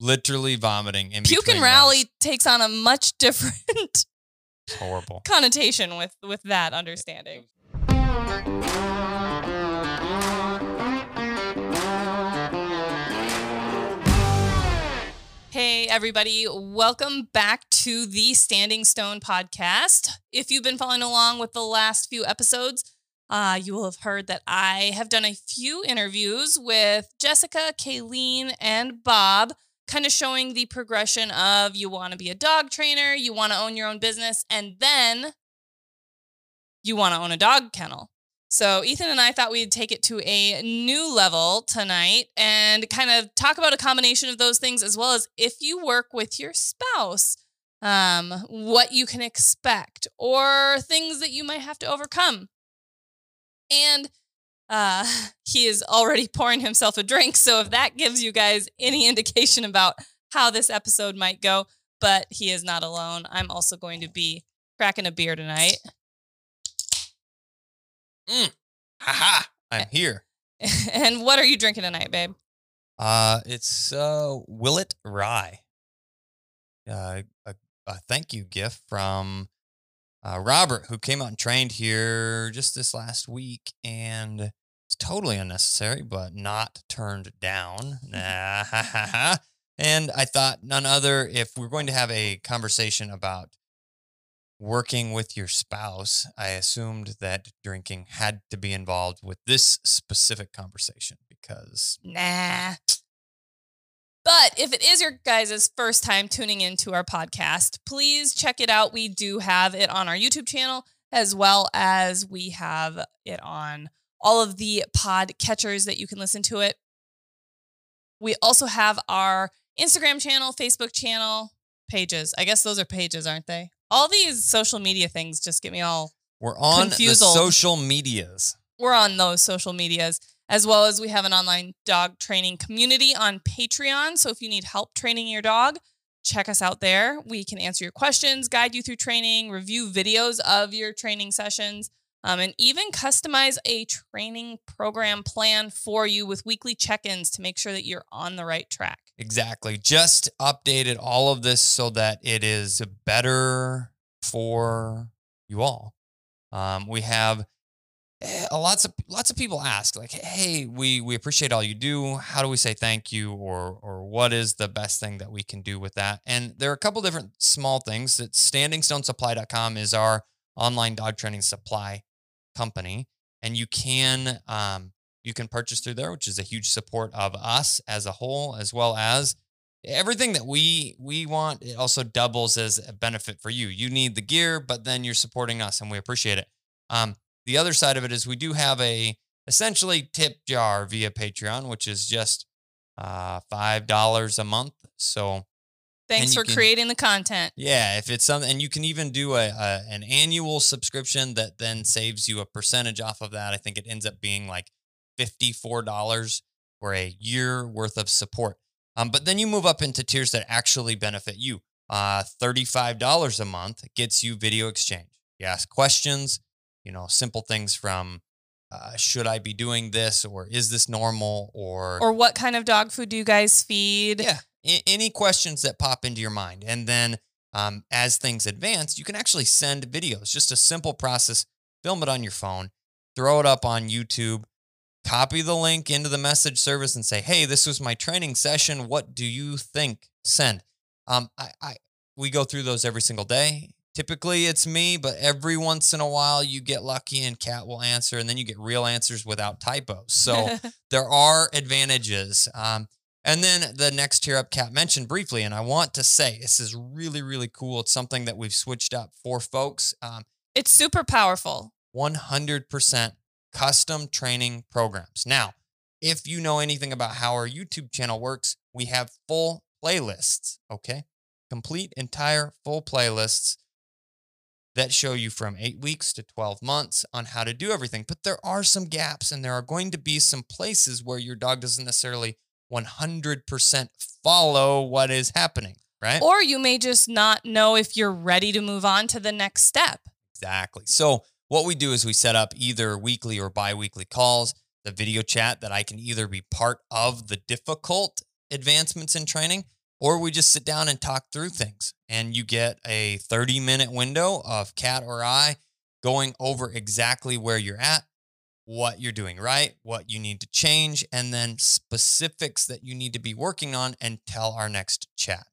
literally vomiting. In Puke and rally runs. takes on a much different horrible. connotation with with that understanding. Hey, everybody, welcome back to the Standing Stone podcast. If you've been following along with the last few episodes, uh, you will have heard that I have done a few interviews with Jessica, Kayleen, and Bob, kind of showing the progression of you want to be a dog trainer, you want to own your own business, and then you want to own a dog kennel. So Ethan and I thought we'd take it to a new level tonight and kind of talk about a combination of those things as well as if you work with your spouse, um, what you can expect or things that you might have to overcome. And uh, he is already pouring himself a drink. So if that gives you guys any indication about how this episode might go, but he is not alone. I'm also going to be cracking a beer tonight. Haha, I'm here. and what are you drinking tonight, babe? Uh, it's uh, Willett Rye. Uh, a, a thank you gift from uh, Robert, who came out and trained here just this last week, and it's totally unnecessary, but not turned down. Nah, and I thought none other if we're going to have a conversation about working with your spouse, I assumed that drinking had to be involved with this specific conversation because Nah. But if it is your guys' first time tuning into our podcast, please check it out. We do have it on our YouTube channel as well as we have it on all of the pod catchers that you can listen to it. We also have our Instagram channel, Facebook channel, pages. I guess those are pages, aren't they? All these social media things just get me all We're on the social medias. we're on those social medias as well as we have an online dog training community on Patreon. So if you need help training your dog, check us out there. We can answer your questions, guide you through training, review videos of your training sessions, um, and even customize a training program plan for you with weekly check ins to make sure that you're on the right track. Exactly. Just updated all of this so that it is better for you all. Um, we have lots of lots of people ask like, "Hey, we we appreciate all you do. How do we say thank you, or or what is the best thing that we can do with that?" And there are a couple different small things. That StandingStoneSupply.com is our online dog training supply company, and you can um, you can purchase through there, which is a huge support of us as a whole, as well as everything that we we want. It also doubles as a benefit for you. You need the gear, but then you're supporting us, and we appreciate it. Um, the other side of it is we do have a essentially tip jar via Patreon, which is just uh, five dollars a month. So Thanks for can- creating the content. yeah, if it's something, and you can even do a, a an annual subscription that then saves you a percentage off of that. I think it ends up being like fifty four dollars for a year worth of support. Um, but then you move up into tiers that actually benefit you. Uh, thirty five dollars a month gets you video exchange. You ask questions, you know, simple things from. Uh, should I be doing this, or is this normal, or Or what kind of dog food do you guys feed? yeah. A- any questions that pop into your mind. And then um, as things advance, you can actually send videos. Just a simple process. Film it on your phone, throw it up on YouTube, copy the link into the message service and say, hey, this was my training session. What do you think? Send. Um, I, I we go through those every single day. Typically it's me, but every once in a while you get lucky and Kat will answer, and then you get real answers without typos. So there are advantages. Um, and then the next tier up, Kat mentioned briefly, and I want to say this is really, really cool. It's something that we've switched up for folks. Um, it's super powerful. 100% custom training programs. Now, if you know anything about how our YouTube channel works, we have full playlists, okay? Complete, entire, full playlists that show you from eight weeks to 12 months on how to do everything. But there are some gaps, and there are going to be some places where your dog doesn't necessarily 100% follow what is happening, right? Or you may just not know if you're ready to move on to the next step. Exactly. So what we do is we set up either weekly or bi-weekly calls, the video chat that I can either be part of the difficult advancements in training or we just sit down and talk through things. And you get a 30 minute window of Kat or I going over exactly where you're at, what you're doing right, what you need to change, and then specifics that you need to be working on until our next chat.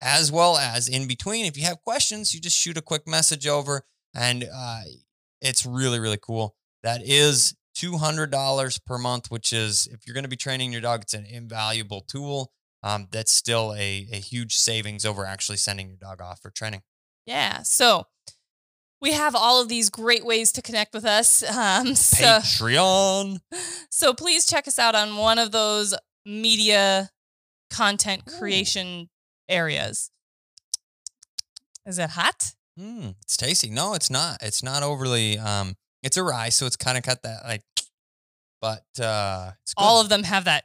As well as in between, if you have questions, you just shoot a quick message over, and uh, it's really, really cool. That is $200 per month, which is, if you're going to be training your dog, it's an invaluable tool. Um, that's still a, a huge savings over actually sending your dog off for training. Yeah. So we have all of these great ways to connect with us. Um, so, Patreon. so please check us out on one of those media content Ooh. creation areas. Is it hot? Mm, it's tasty. No, it's not. It's not overly. Um, it's a rye, so it's kind of got that like. But uh. All of them have that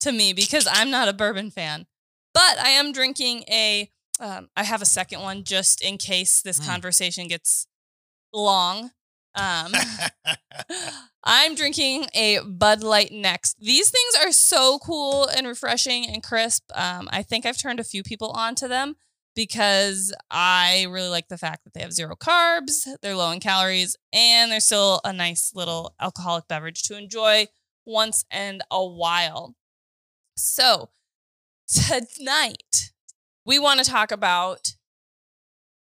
to me because I'm not a bourbon fan, but I am drinking a. Um, I have a second one just in case this Mm. conversation gets long. Um, I'm drinking a Bud Light next. These things are so cool and refreshing and crisp. Um, I think I've turned a few people onto them because I really like the fact that they have zero carbs, they're low in calories, and they're still a nice little alcoholic beverage to enjoy once and a while. So, tonight we want to talk about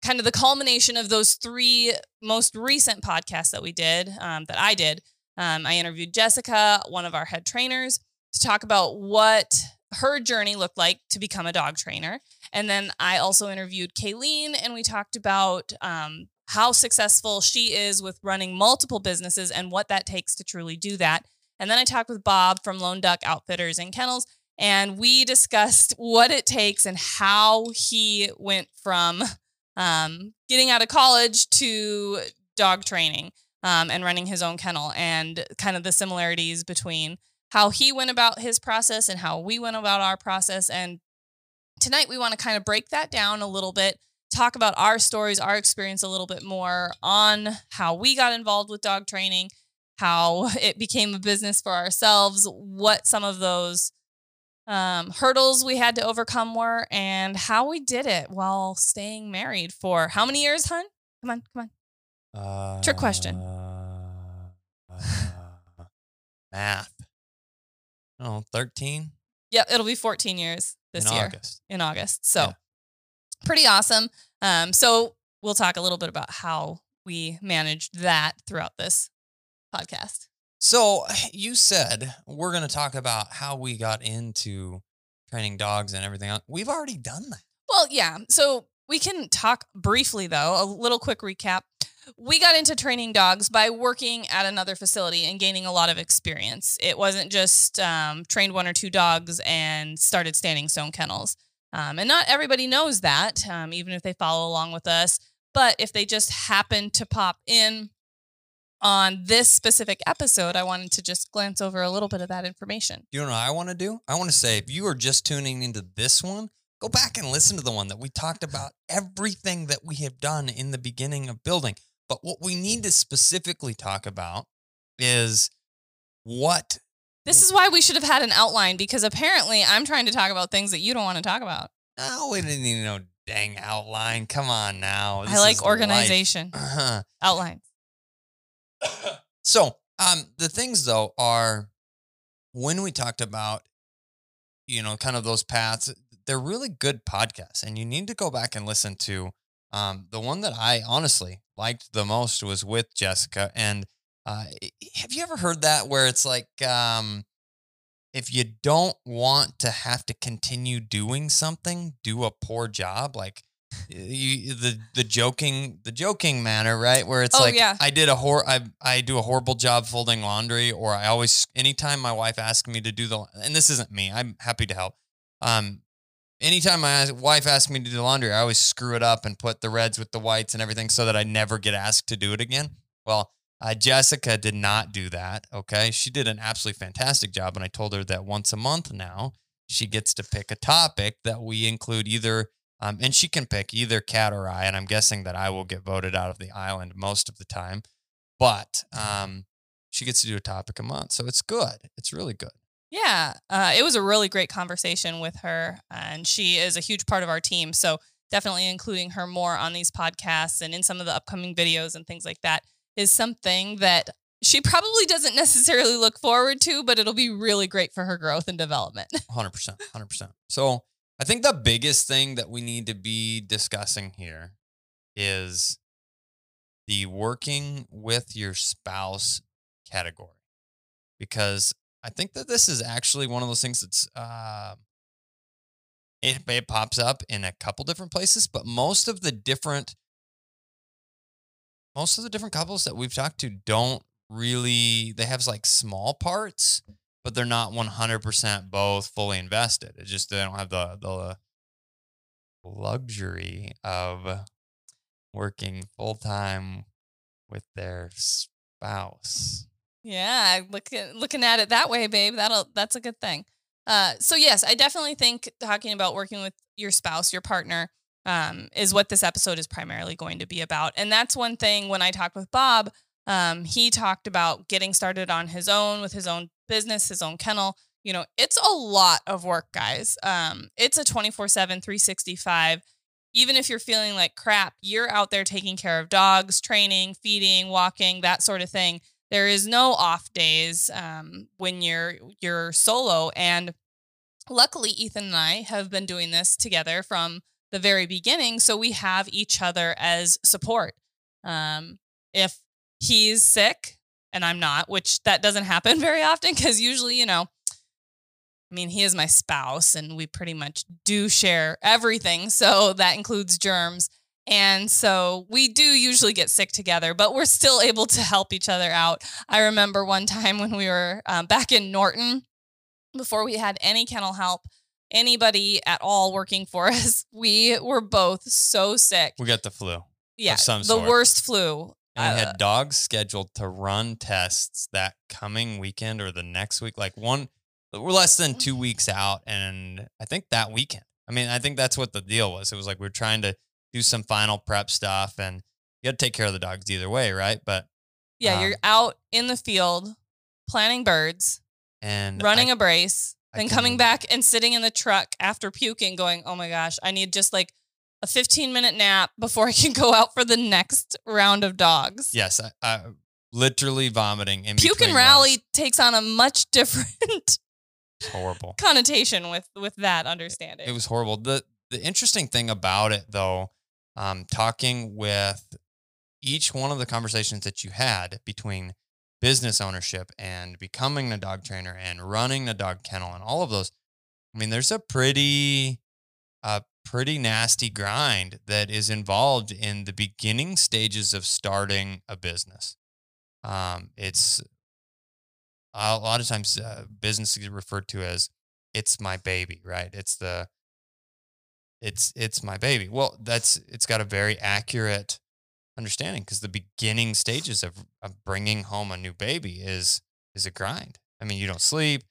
kind of the culmination of those three most recent podcasts that we did, um, that I did. Um, I interviewed Jessica, one of our head trainers, to talk about what her journey looked like to become a dog trainer. And then I also interviewed Kayleen, and we talked about um, how successful she is with running multiple businesses and what that takes to truly do that. And then I talked with Bob from Lone Duck Outfitters and Kennels, and we discussed what it takes and how he went from um, getting out of college to dog training um, and running his own kennel, and kind of the similarities between how he went about his process and how we went about our process. And tonight we want to kind of break that down a little bit, talk about our stories, our experience a little bit more on how we got involved with dog training, how it became a business for ourselves, what some of those um, hurdles we had to overcome were, and how we did it while staying married for how many years, hun? Come on, come on. Uh, Trick question. uh, math. Oh, 13 Yeah, it'll be 14 years this in year August. in August. So Yeah. pretty awesome. Um, so we'll talk a little bit about how we managed that throughout this podcast. So you said we're going to talk about how we got into training dogs and everything else. We've already done that. Well, yeah. So we can talk briefly, though, a little quick recap. We got into training dogs by working at another facility and gaining a lot of experience. It wasn't just um, trained one or two dogs and started standing stone kennels. Um, and not everybody knows that, um, even if they follow along with us. But if they just happen to pop in on this specific episode, I wanted to just glance over a little bit of that information. You know what I want to do? I want to say if you are just tuning into this one, go back and listen to the one that we talked about everything that we have done in the beginning of building. But what we need to specifically talk about is what This is why we should have had an outline because apparently I'm trying to talk about things that you don't want to talk about. No, we didn't need no dang outline. Come on now. I like organization. Uh-huh. Outlines. so, um, the things though are when we talked about, you know, kind of those paths, they're really good podcasts, and you need to go back and listen to. Um, the one that I honestly liked the most was with Jessica, and uh, have you ever heard that where it's like, um, if you don't want to have to continue doing something, do a poor job, like you, the the joking the joking manner, right? Where it's Oh, like yeah. I did a hor I I do a horrible job folding laundry, or I always anytime my wife asks me to do the and this isn't me, I'm happy to help. Um, anytime my wife asks me to do the laundry, I always screw it up and put the reds with the whites and everything so that I never get asked to do it again. Well, uh, Jessica did not do that. Okay. She did an absolutely fantastic job. And I told her that once a month now, she gets to pick a topic that we include either, um, and she can pick either Kat or I. And I'm guessing that I will get voted out of the island most of the time. But um, she gets to do a topic a month. So it's good. It's really good. Yeah, uh, it was a really great conversation with her, and she is a huge part of our team. So definitely including her more on these podcasts and in some of the upcoming videos and things like that is something that she probably doesn't necessarily look forward to, but it'll be really great for her growth and development. 100%. 100%. So I think the biggest thing that we need to be discussing here is the working with your spouse category. Because I think that this is actually one of those things that's, uh, it, it pops up in a couple different places, but most of the different, most of the different couples that we've talked to don't really, they have like small parts but they're not 100% both fully invested. It's just they don't have the the luxury of working full time with their spouse. Yeah, looking looking at it that way, babe. That'll that's a good thing. Uh, so yes, I definitely think talking about working with your spouse, your partner, um, is what this episode is primarily going to be about. And that's one thing when I talked with Bob, um, he talked about getting started on his own with his own business, his own kennel. You know, it's a lot of work, guys. Um, it's a 24 7, 365. Even if you're feeling like crap, you're out there taking care of dogs, training, feeding, walking, that sort of thing. There is no off days um, when you're you're solo. And luckily, Ethan and I have been doing this together from the very beginning, so we have each other as support. Um, if he's sick and I'm not, which that doesn't happen very often because usually, you know, I mean, he is my spouse and we pretty much do share everything. So that includes germs. And so we do usually get sick together, but we're still able to help each other out. I remember one time when we were um, back in Norton, before we had any kennel help, anybody at all working for us, we were both so sick. We got the flu. Yeah, some the sort. worst flu. And we Uh, had dogs scheduled to run tests that coming weekend or the next week. Like one, we're less than two weeks out. And I think that weekend, I mean, I think that's what the deal was. It was like we are trying to do some final prep stuff and you got to take care of the dogs either way, right? But, Yeah, Um, you're out in the field planting birds, and running I, a brace, I then coming back and sitting in the truck after puking, going, oh my gosh, I need just like a 15 minute nap before I can go out for the next round of dogs. yes, I, I literally vomiting in Puke and rally takes on a much different It's horrible. connotation with with that understanding. It was horrible. The the interesting thing about it though, um, talking with each one of the conversations that you had between business ownership and becoming a dog trainer and running a dog kennel and all of those, I mean, there's a pretty a pretty nasty grind that is involved in the beginning stages of starting a business. Um, it's a lot of times uh, business is referred to as it's my baby, right? It's the it's it's my baby. Well, that's it's got a very accurate understanding because the beginning stages of, of bringing home a new baby is is a grind. I mean, you don't sleep.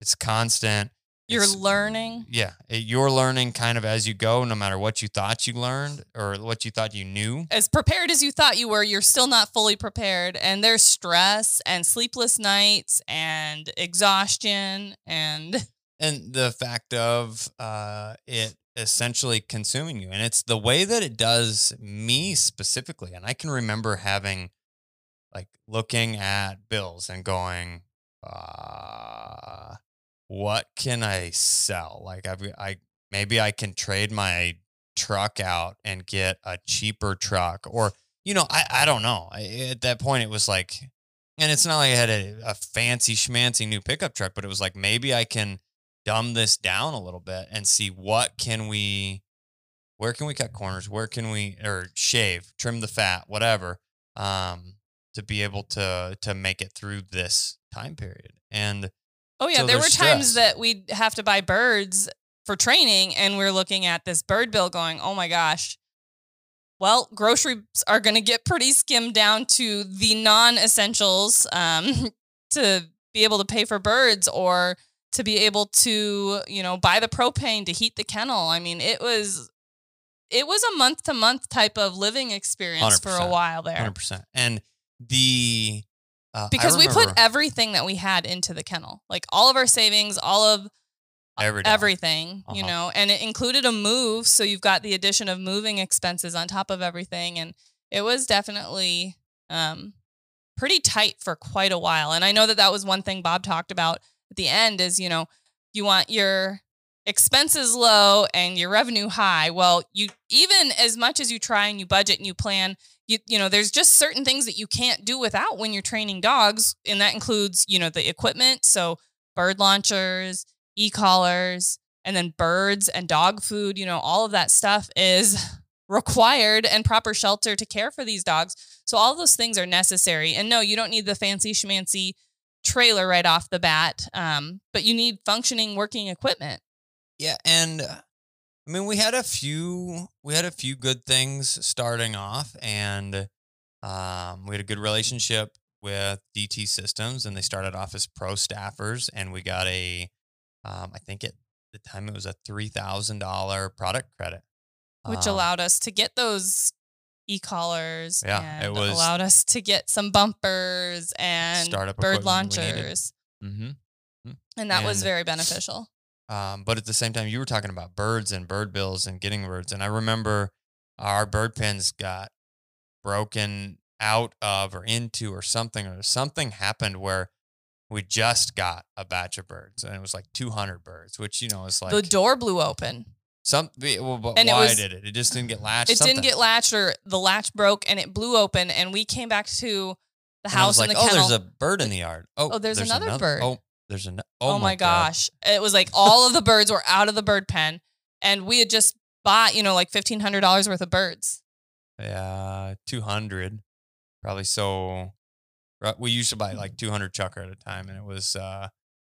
It's constant. You're It's- learning. Yeah, you're learning kind of as you go, no matter what you thought you learned or what you thought you knew. As prepared as you thought you were, you're still not fully prepared. And there's stress and sleepless nights and exhaustion and and the fact of uh, it essentially consuming you and it's the way that it does me specifically and i can remember having like looking at bills and going uh what can i sell? Like i've i maybe i can trade my truck out and get a cheaper truck or you know i i don't know. I, at that point it was like and it's not like i had a, a fancy schmancy new pickup truck but it was like maybe i can dumb this down a little bit and see what can we where can we cut corners? Where can we or shave trim the fat whatever um to be able to to make it through this time period. And Oh yeah, So there were there's times that we'd have to buy birds for training and we're looking at this bird bill going, "Oh my gosh. Well, groceries are going to get pretty skimmed down to the non-essentials um, to be able to pay for birds or to be able to, you know, buy the propane to heat the kennel. I mean, it was it was a month to month type of living experience for a while there. 100% and the Uh, because we put everything that we had into the kennel, like all of our savings, all of every everything, you Uh-huh. know, and it included a move. So you've got the addition of moving expenses on top of everything. And it was definitely um, pretty tight for quite a while. And I know that that was one thing Bob talked about at the end is, you know, you want your expenses low and your revenue high. Well, you even as much as you try and you budget and you plan, you you know, there's just certain things that you can't do without when you're training dogs, and that includes, you know, the equipment, so bird launchers, e-collars, and then birds and dog food, you know, all of that stuff is required and proper shelter to care for these dogs. So all those things are necessary. And no, you don't need the fancy schmancy trailer right off the bat, um, but you need functioning working equipment. Yeah, and uh, I mean, we had a few, we had a few good things starting off, and um, we had a good relationship with DT Systems, and they started off as pro staffers, and we got a, um, I think at the time it was a three thousand dollar product credit, which Um, allowed us to get those e-collars Yeah, it was- allowed us to get some bumpers and Startup bird equipment we needed. launchers mhm. and that was very beneficial Um, but at the same time, you were talking about birds and bird bills and getting birds. And I remember our bird pens got broken out of or into or something, or something happened where we just got a batch of birds and it was like 200 birds, which, you know, is like the door blew open some, well, but And it why was- did it? It just didn't get latched. it didn't get latched or the latch broke and it blew open and we came back to the And house like, and the oh, kennel there's a bird in the yard. Oh, Oh, there's another bird. Oh, there's another. oh, my gosh it was like all of the birds were out of the bird pen and we had just bought you know like $1500 worth of birds Yeah, 200. Probably so. We used to buy like 200 chukar at a time, and it was, uh,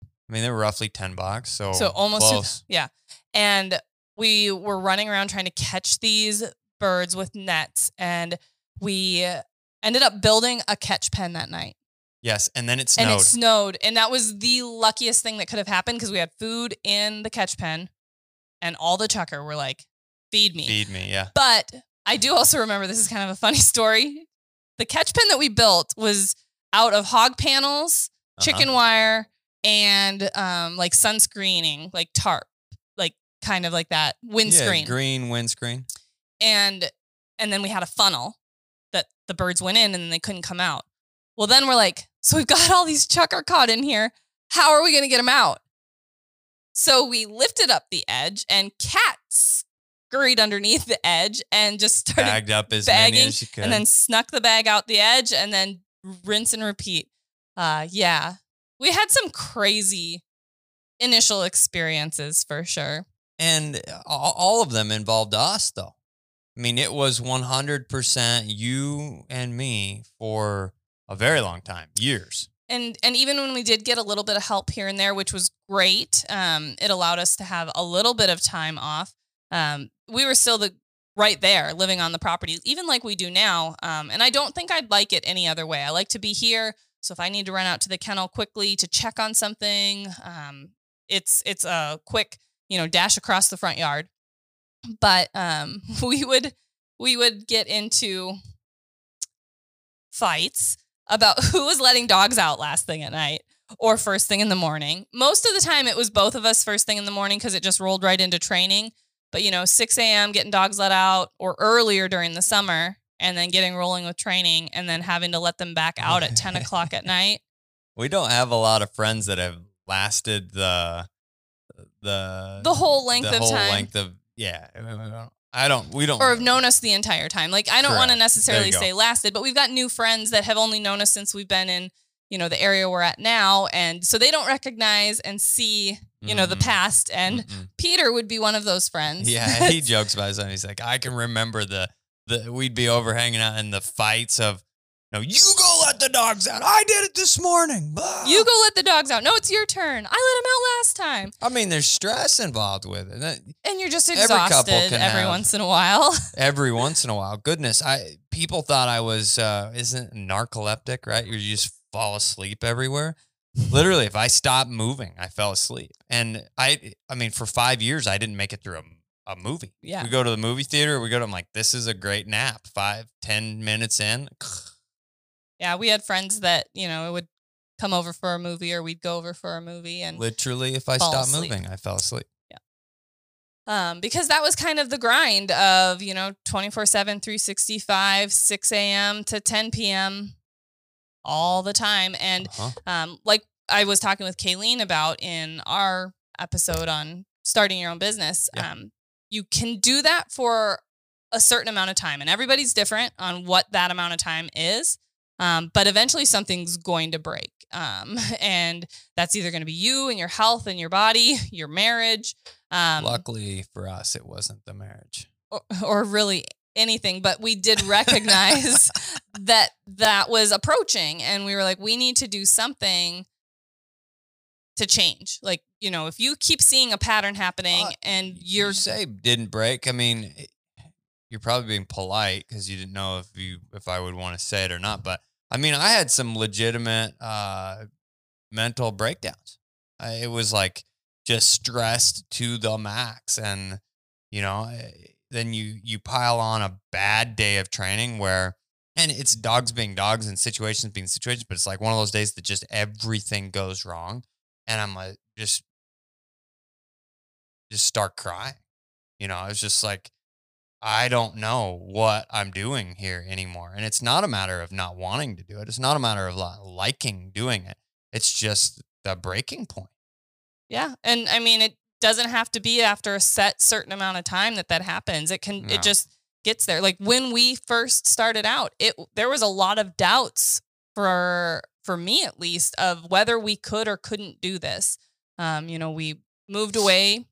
I mean, they were roughly 10 bucks. So, So almost close. yeah. And we were running around trying to catch these birds with nets and we ended up building a catch pen that night. Yes. And then it snowed. And it snowed and that was the luckiest thing that could have happened because we had food in the catch pen and all the chukar were like feed me. Feed me. Yeah. But I do also remember this is kind of a funny story. The catch pen that we built was out of hog panels, Uh-huh. chicken wire, and um, like sunscreening, like tarp, like kind of like that windscreen. Yeah, green windscreen. and and then we had a funnel that the birds went in and then they couldn't come out. Well, then we're like, so we've got all these chukar caught in here. How are we going to get them out? So we lifted up the edge and cats scurried underneath the edge and just started Bagged up as many as could. and then snuck the bag out the edge and then rinse and repeat. Uh yeah. We had some crazy initial experiences for sure. And all, all of them involved us, though. I mean, it was 100% you and me for a very long time, years. And and even when we did get a little bit of help here and there, which was great, um, it allowed us to have a little bit of time off. Um, we were still the right there living on the property, even like we do now. Um, and I don't think I'd like it any other way. I like to be here. So if I need to run out to the kennel quickly to check on something, um, it's it's a quick, you know, dash across the front yard. But um, we would we would get into fights about who was letting dogs out last thing at night or first thing in the morning. Most of the time, it was both of us first thing in the morning because it just rolled right into training. But you know, 6 a.m. getting dogs let out or earlier during the summer, and then getting rolling with training, and then having to let them back out at 10 o'clock at night. We don't have a lot of friends that have lasted the the The whole length the of whole time. length of yeah. I don't. We don't. or have known us the entire time. Like I don't want to necessarily say lasted, but we've got new friends that have only known us since we've been in, you know, the area we're at now, and so they don't recognize and see, you know, the Mhm. past. And Mm-mm. Peter would be one of those friends. Yeah, he jokes about it. He's like, I can remember the the we'd be over hanging out in the fights of, no, you go let the dogs out. I did it this morning. Blah." you go let the dogs out. No, it's your turn. I let them out last time, I mean, there's stress involved with it. That- and you're just Every exhausted every have- once in a while. Every once in a while, goodness, I people thought I was uh, isn't narcoleptic, right? You just fall asleep everywhere. Literally, if I stopped moving, I fell asleep. And I, I mean, for five years, I didn't make it through a, a movie. Yeah. We go to the movie theater. We go to, I'm like, this is a great nap. Five, ten minutes in, Yeah, we had friends that, you know, it would come over for a movie or we'd go over for a movie and Literally, if I stopped asleep. moving, I fell asleep. um, because that was kind of the grind of, you know, 24 7, 365, 6 a.m. to 10 p.m. all the time. And Uh-huh. um, like I was talking with Kayleen about in our episode on starting your own business, Yeah. um, you can do that for a certain amount of time, and everybody's different on what that amount of time is. Um, but eventually, something's going to break, um, and that's either going to be you and your health and your body, your marriage, um, Luckily for us, it wasn't the marriage. or, or really anything. But we did recognize that that was approaching and we were like we need to do something to change like you know if you keep seeing a pattern happening Uh, and you you're say didn't break. I mean, you're probably being polite because you didn't know if you if I would want to say it or not. But I mean, I had some legitimate uh, mental breakdowns. I, it was like just stressed to the max, and you know, eh, then you you pile on a bad day of training where. And it's dogs being dogs and situations being situations, but it's like one of those days that just everything goes wrong. And I'm like, just just start crying. You know, I was just like, I don't know what I'm doing here anymore. And it's not a matter of not wanting to do it. It's not a matter of not liking doing it. It's just the breaking point. yeah and i mean it doesn't have to be after a set certain amount of time that that happens it can No. it just gets there like when we first started out it there was a lot of doubts for for me at least of whether we could or couldn't do this um you know we moved away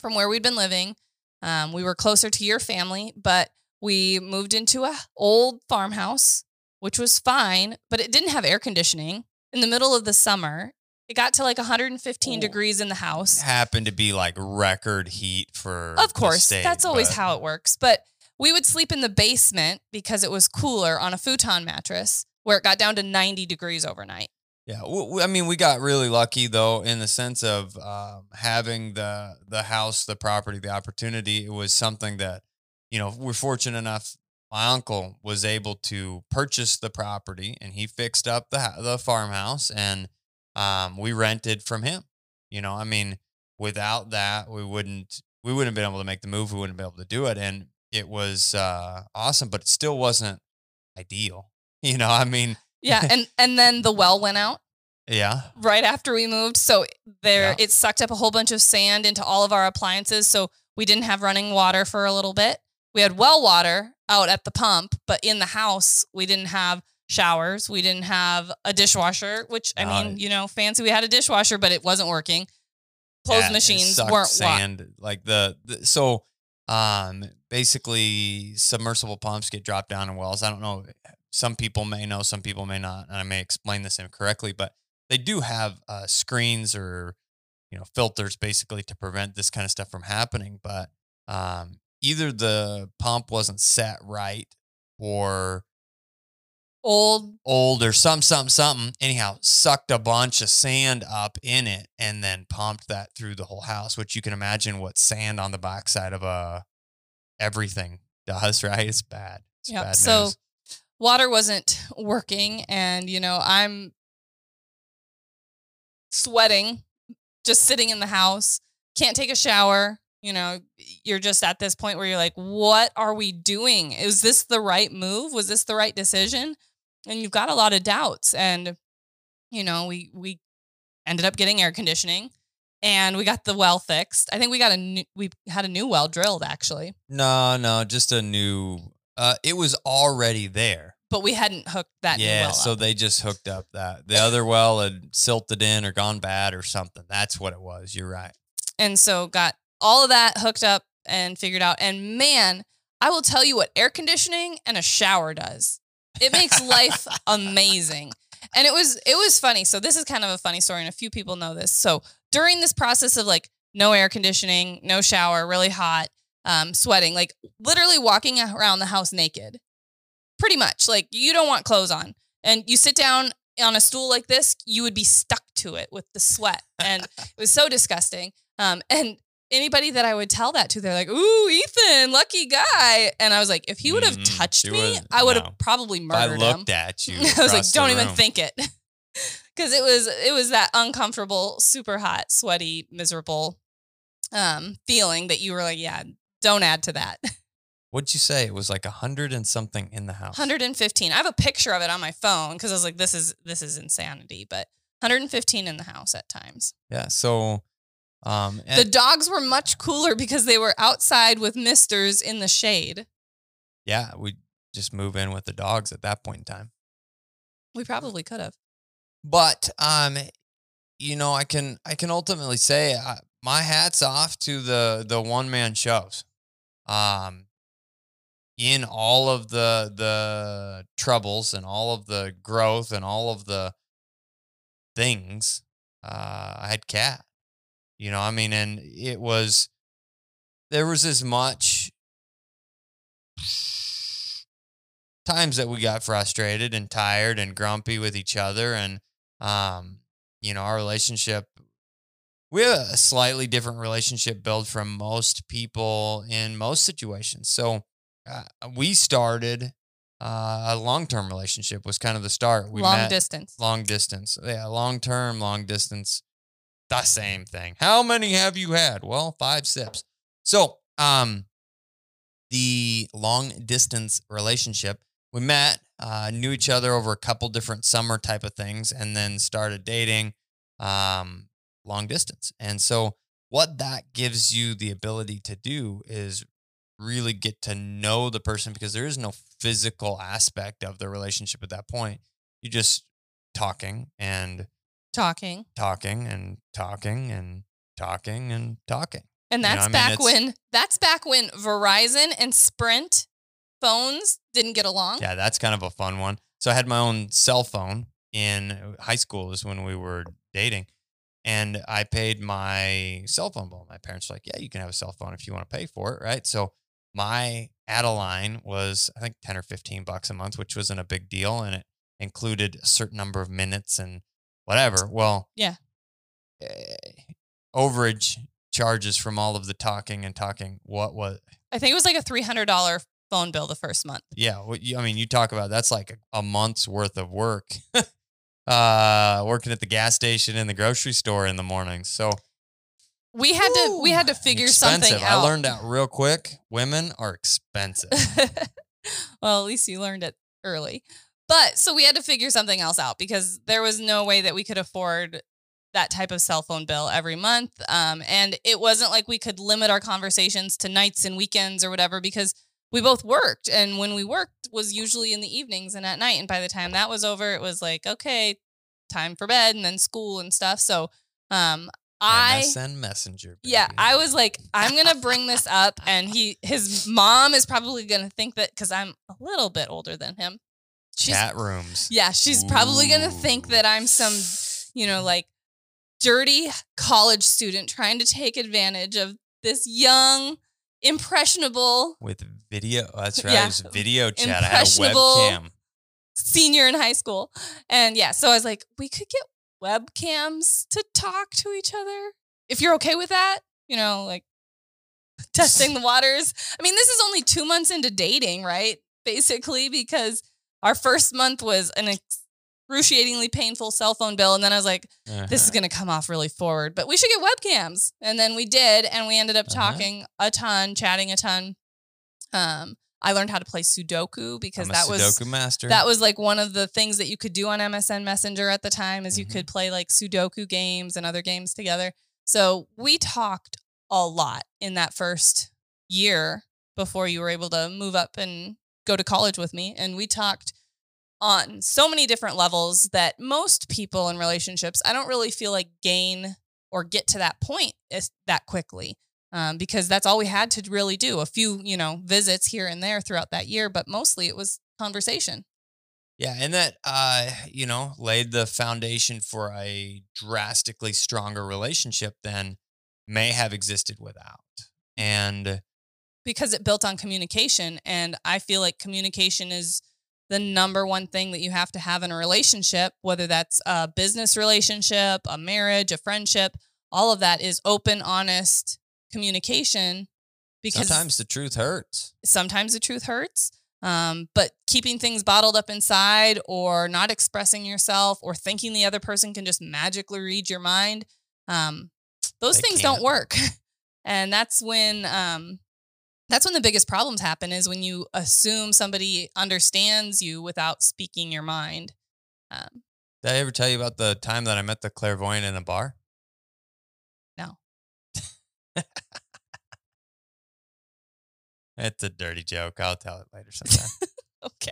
from where we'd been living um we were closer to your family but we moved into a old farmhouse which was fine but it didn't have air conditioning in the middle of the summer it got to like 115 Oh. degrees in the house It Happened to be like record heat for of course, state, that's always but- how it works. But we would sleep in the basement because it was cooler on a futon mattress where it got down to 90 degrees overnight. Yeah, I mean, we got really lucky though, in the sense of um, having the the house, the property, the opportunity. It was something that, you know, we're fortunate enough. My uncle was able to purchase the property, and he fixed up the the farmhouse, and um, we rented from him. You know, I mean, without that, we wouldn't we wouldn't have been able to make the move. We wouldn't have been able to do it, and it was uh, awesome, but it still wasn't ideal. You know, I mean, Yeah, and and then the well went out yeah, right after we moved, so there Yeah. it sucked up a whole bunch of sand into all of our appliances, so we didn't have running water for a little bit. We had well water out at the pump, but in the house we didn't have showers. We didn't have a dishwasher, which I mean, you know, fancy. We had a dishwasher, but it wasn't working. Clothes Yeah, machines weren't wa- sand like the, the so um basically submersible pumps get dropped down in wells. I don't know. Some people may know, some people may not, and I may explain this incorrectly, but they do have uh, screens or you know filters basically to prevent this kind of stuff from happening. But um, either the pump wasn't set right or old old or some something something anyhow sucked a bunch of sand up in it and then pumped that through the whole house which you can imagine what sand on the backside of a everything does right it's bad it's Yep. bad So news. Water wasn't working, and you know I'm sweating, just sitting in the house, can't take a shower. You know, you're just at this point where you're like, what are we doing? Is this the right move? Was this the right decision? And you've got a lot of doubts. And, you know, we we ended up getting air conditioning and we got the well fixed. I think we got a new, we had a new well drilled actually, no no just a new uh it was already there but we hadn't hooked that new yeah well so up. they just hooked up that the other well had silted in or gone bad or something that's what it was you're right And so got all of that hooked up and figured out. And man, I will tell you what air conditioning and a shower does. It makes life amazing. And it was it was funny. So this is kind of a funny story, and a few people know this. So during this process of like no air conditioning, no shower, really hot, um, sweating, like literally walking around the house naked, pretty much. Like you don't want clothes on, and you sit down on a stool like this, you would be stuck to it with the sweat, and it was so disgusting. Um, and anybody that I would tell that to, they're like, "Ooh, Ethan, lucky guy." And I was like, if he would have Mm, touched she me, I would have no. probably murdered him. I looked at you, I was like, don't even room- think it. Cause it was it was that uncomfortable, super hot, sweaty, miserable um feeling that you were like, yeah, don't add to that. What'd you say? It was like a hundred and something in the house. 115. I have a picture of it on my phone because I was like, this is this is insanity. But 115 in the house at times. Yeah. So, um, the dogs were much cooler because they were outside with misters in the shade. yeah, we just move in with the dogs at that point in time. We probably could have. But um, you know, I can I can ultimately say uh, my hats off to the the one man shows. Um, in all of the the troubles and all of the growth and all of the things, uh, I had Kat. You know, I mean, and it was there was as much times that we got frustrated and tired and grumpy with each other and um you know our relationship we have a slightly different relationship build from most people in most situations. So uh, we started uh, a long-term relationship was kind of the start. We Long met distance. long distance. Yeah long term long distance the same thing. How many have you had? Well five sips so um the long distance relationship we met uh, knew each other over a couple different summer type of things and then started dating um, long distance and so what that gives you the ability to do is really get to know the person because there is no physical aspect of the relationship at that point you're just talking and Talking. talking and talking and talking and talking And You know, that's I mean, back when that's back when Verizon and Sprint phones didn't get along. Yeah, that's kind of a fun one. So I had my own cell phone in high school is when we were dating. And I paid my cell phone bill. My parents were like, Yeah, you can have a cell phone if you want to pay for it. Right. So my Adeline was, I think, 10 or 15 bucks a month, which wasn't a big deal. And it included a certain number of minutes and whatever. Well, Yeah. eh, overage charges from all of the talking and talking. What was, I think it was like a three hundred dollar phone bill the first month. yeah, what you, I mean, you talk about that's like a, a month's worth of work. uh, working at the gas station and the grocery store in the mornings. So We had to we had to figure expensive. something out. I learned out real quick. Women are expensive. well, at least you learned it early. But so we had to figure something else out because there was no way that we could afford that type of cell phone bill every month. Um, and it wasn't like we could limit our conversations to nights and weekends or whatever because we both worked. And when we worked was usually in the evenings and at night. And by the time that was over, it was like, okay, time for bed and then school and stuff. So um, I. MSN Messenger. Yeah. I was like, I'm gonna bring this up, and he, his mom is probably gonna think that because I'm a little bit older than him. She's, chat rooms. yeah, she's probably gonna think that I'm some, you know, like dirty college student trying to take advantage of this young, impressionable With video. Oh, that's right. Yeah. It was video chat. I had a webcam. senior in high school. And yeah, so I was like, we could get webcams to talk to each other. If you're okay with that, you know, like testing the waters. I mean, this is only two months into dating, right? Basically, because our first month was an excruciatingly painful cell phone bill. And then I was like, this is Uh-huh. going to come off really forward, but we should get webcams. And then we did. And we ended up Uh-huh. talking a ton, chatting a ton. Um, I learned how to play Sudoku because that was master. that was like one of the things that you could do on MSN Messenger at the time is you Mhm. could play like Sudoku games and other games together. So we talked a lot in that first year before you were able to move up and go to college with me and we talked on so many different levels that most people in relationships I don't really feel like gain or get to that point is that quickly um, because that's all we had to really do a few you know visits here and there throughout that year but mostly it was conversation Yeah, and that uh, you know, laid the foundation for a drastically stronger relationship than may have existed without. And because it built on communication and i feel like communication is the number one thing that you have to have in a relationship whether that's a business relationship a marriage a friendship all of that is open honest communication because Sometimes the truth hurts. sometimes the truth hurts. Um, but keeping things bottled up inside or not expressing yourself or thinking the other person can just magically read your mind, um, those They things can't. don't work. and that's when um, that's when the biggest problems happen is when you assume somebody understands you without speaking your mind. Um, Did I ever tell you about the time that I met the clairvoyant in a bar? No. it's a dirty joke. I'll tell it later sometime. okay.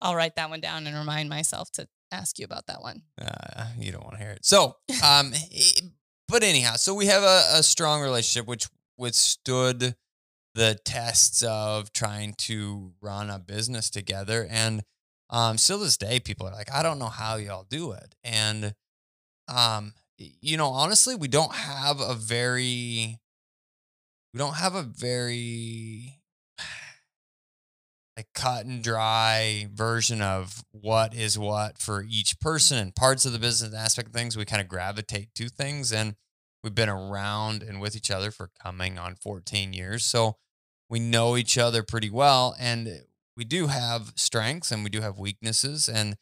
I'll write that one down and remind myself to ask you about that one. uh, you don't want to hear it. So, um, eh, but anyhow, so we have a, a strong relationship which withstood the tests of trying to run a business together, and um, still this day, people are like, I don't know how y'all do it, and um, you know, honestly, we don't have a very, we don't have a very like cut and dry version of what is what for each person and parts of the business aspect of things. We kind of gravitate to things and we've been around and with each other for coming on 14 years. So we know each other pretty well and we do have strengths and we do have weaknesses and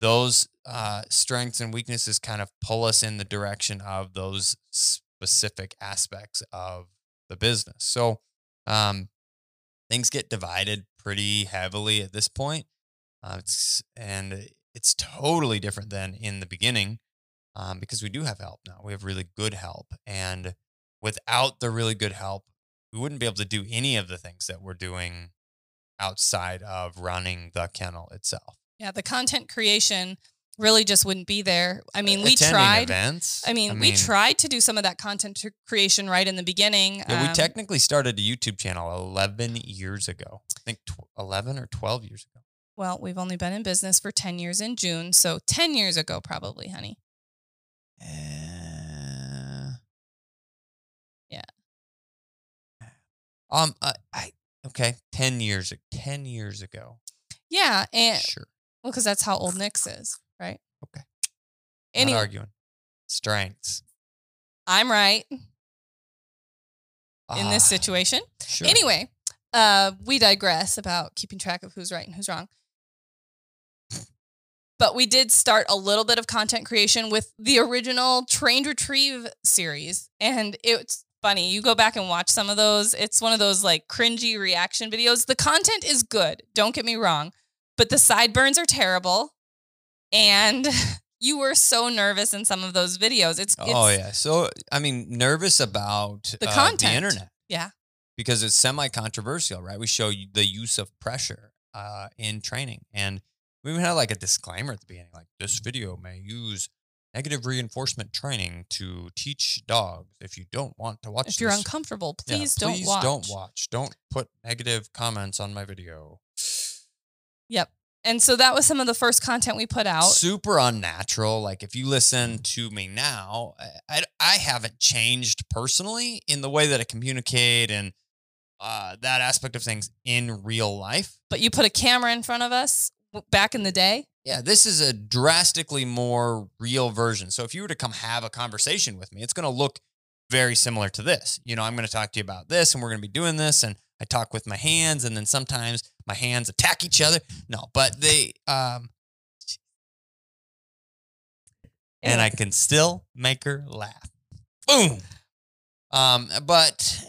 those uh, strengths and weaknesses kind of pull us in the direction of those specific aspects of the business. So um, things get divided pretty heavily at this point. Uh, it's, and it's totally different than in the beginning um, because we do have help now. We have really good help. And without the really good help, we wouldn't be able to do any of the things that we're doing outside of running the kennel itself. Yeah, the content creation really just wouldn't be there. I mean, we Attending tried. events. I mean, we tried to do some of that content creation right in the beginning. Yeah, we um, technically started a YouTube channel 11 years ago. I think tw- 11 or 12 years ago. well, we've only been in business for 10 years in June. So 10 years ago, probably, honey. Uh, Yeah. Um. I, I okay. Ten years. Ten years ago. Yeah. And Sure. well, because that's how old Nix is, right? Okay. Not Anyway, arguing. Strengths I'm right in this Ah, situation. Sure. Anyway, uh, we digress about keeping track of who's right and who's wrong. But we did start a little bit of content creation with the original Trained Retrieve series. And it's funny. You go back and watch some of those. It's one of those like cringy reaction videos. The content is good. Don't get me wrong. But the sideburns are terrible. And you were so nervous in some of those videos. It's, it's Oh yeah. So I mean, nervous about The uh, content. the internet. Yeah. Because it's semi-controversial, right? We show the use of pressure uh, in training, and we even had like a disclaimer at the beginning, like this video may use negative reinforcement training to teach dogs. If you don't want to watch, If you're this, uncomfortable, please, please don't watch. Don't watch. Don't put negative comments on my video. Yep. And so that was some of the first content we put out. super unnatural. Like if you listen to me now, I, I, I haven't changed personally in the way that I communicate and uh, that aspect of things in real life. But you put a camera in front of us back in the day. Yeah, this is a drastically more real version. So if you were to come have a conversation with me, it's going to look very similar to this. You know, I'm going to talk to you about this and we're going to be doing this and I talk with my hands and then sometimes my hands attack each other. No, but they um and I can still make her laugh. Boom. Um, but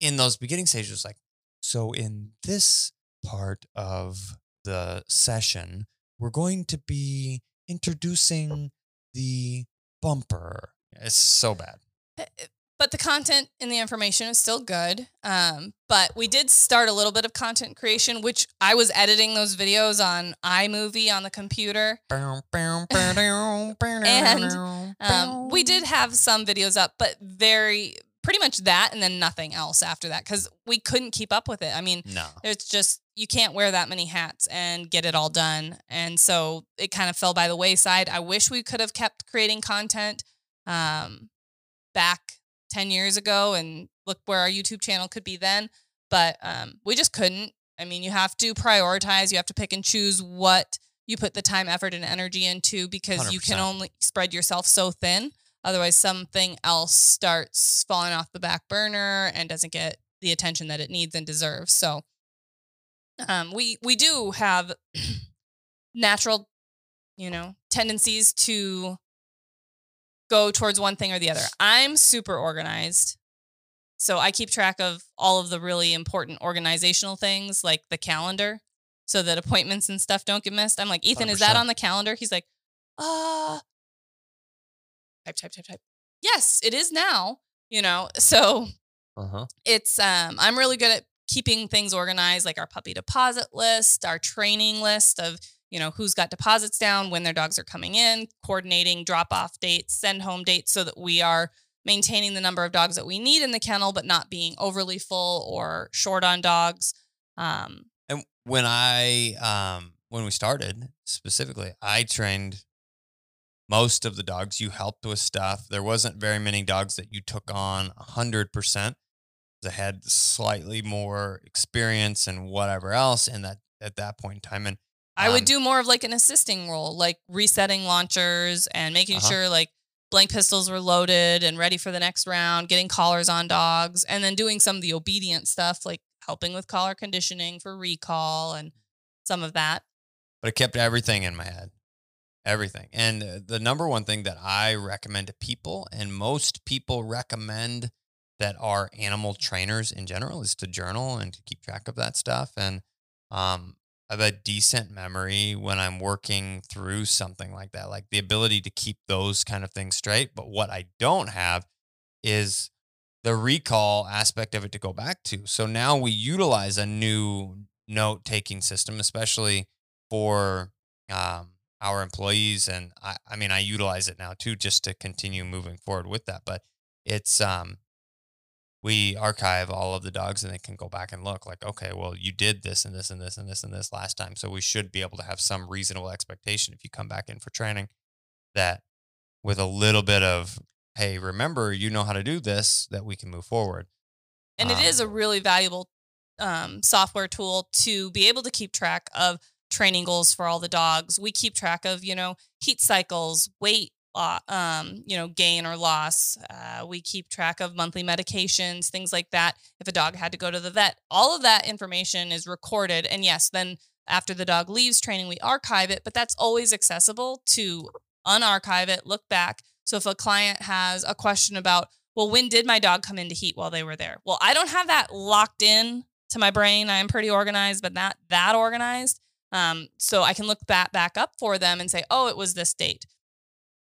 in those beginning stages, like, so in this part of the session, we're going to be introducing the bumper. It's so bad. but the content and the information is still good. Um, but we did start a little bit of content creation, which I was editing those videos on iMovie on the computer. and Um, we did have some videos up, but very pretty much that and then nothing else after that because we couldn't keep up with it. I mean, no. it's just you can't wear that many hats and get it all done. And so it kind of fell by the wayside. I wish we could have kept creating content um, back 10 years ago and look where our youtube channel could be then but um, we just couldn't. I mean you have to prioritize you have to pick and choose what you put the time effort and energy into because you can only spread yourself so thin Otherwise, something else starts falling off the back burner and doesn't get the attention that it needs and deserves. So, um, we we do have natural, you know, tendencies to go towards one thing or the other. I'm super organized. So I keep track of all of the really important organizational things like the calendar so that appointments and stuff don't get missed. I'm like, Ethan, is that on the calendar? He's like, uh, type, type, type, type. Yes, it is now, you know? So Uh-huh. it's, um, I'm really good at keeping things organized, like our puppy deposit list, our training list of, you know, who's got deposits down, when their dogs are coming in, coordinating drop off dates, send home dates so that we are maintaining the number of dogs that we need in the kennel, but not being overly full or short on dogs. Um, And when I um when we started specifically, I trained most of the dogs. You helped with stuff. There wasn't very many dogs that you took on hundred percent. That had slightly more experience and whatever else in that at that point in time. And I would Um, do more of like an assisting role, like resetting launchers and making Uh-huh. sure like blank pistols were loaded and ready for the next round, getting collars on dogs, and then doing some of the obedient stuff like helping with collar conditioning for recall and some of that. but it kept everything in my head. Everything. And the number one thing that I recommend to people, and most people recommend that are animal trainers in general, is to journal and to keep track of that stuff. And um, I have a decent memory when I'm working through something like that, like the ability to keep those kind of things straight. But what I don't have is the recall aspect of it to go back to. So now we utilize a new note taking system, especially for um, our employees. And I, I mean, I utilize it now too, just to continue moving forward with that. But it's, um, we archive all of the dogs and they can go back and look like, okay, well, you did this and this and this and this and this last time. So we should be able to have some reasonable expectation if you come back in for training that with a little bit of, hey, remember, you know how to do this, that we can move forward. And it Um, is a really valuable um, software tool to be able to keep track of training goals for all the dogs. We keep track of, you know, heat cycles, weight, um, you know, gain or loss. Uh, we keep track of monthly medications, things like that. If a dog had to go to the vet, all of that information is recorded. And yes, then after the dog leaves training, we archive it, but that's always accessible to unarchive it, look back. So if a client has a question about, well, when did my dog come into heat while they were there? Well, I don't have that locked in to my brain. I am pretty organized, but not that organized. Um, so I can look that back up for them and say, oh, it was this date.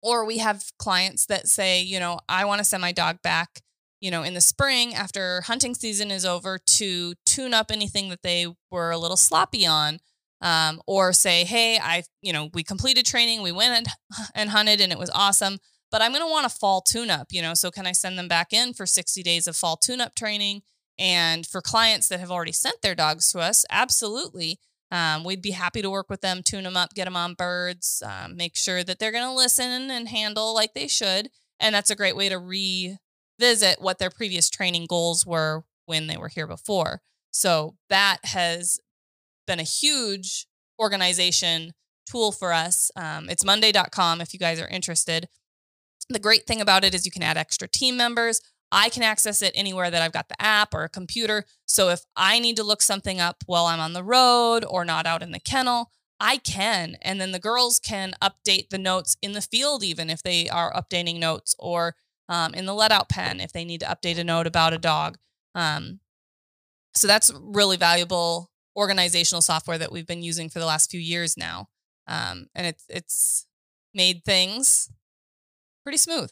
Or we have clients that say, you know, I want to send my dog back, you know, in the spring after hunting season is over to tune up anything that they were a little sloppy on. Um, or say, hey, I, you know, we completed training, we went and, and hunted and it was awesome, but I'm going to want a fall tune up, you know, so can I send them back in for 60 days of fall tune up training? And for clients that have already sent their dogs to us, absolutely. Um, we'd be happy to work with them, tune them up, get them on birds, um, make sure that they're going to listen and handle like they should. And that's a great way to revisit what their previous training goals were when they were here before. So that has been a huge organization tool for us. Um, it's monday.com if you guys are interested. The great thing about it is you can add extra team members. I can access it anywhere that I've got the app or a computer. So if I need to look something up while I'm on the road or not out in the kennel, I can. And then the girls can update the notes in the field, even if they are updating notes, or um, in the let out pen if they need to update a note about a dog. Um, so that's really valuable organizational software that we've been using for the last few years now. Um, and it's it's made things pretty smooth.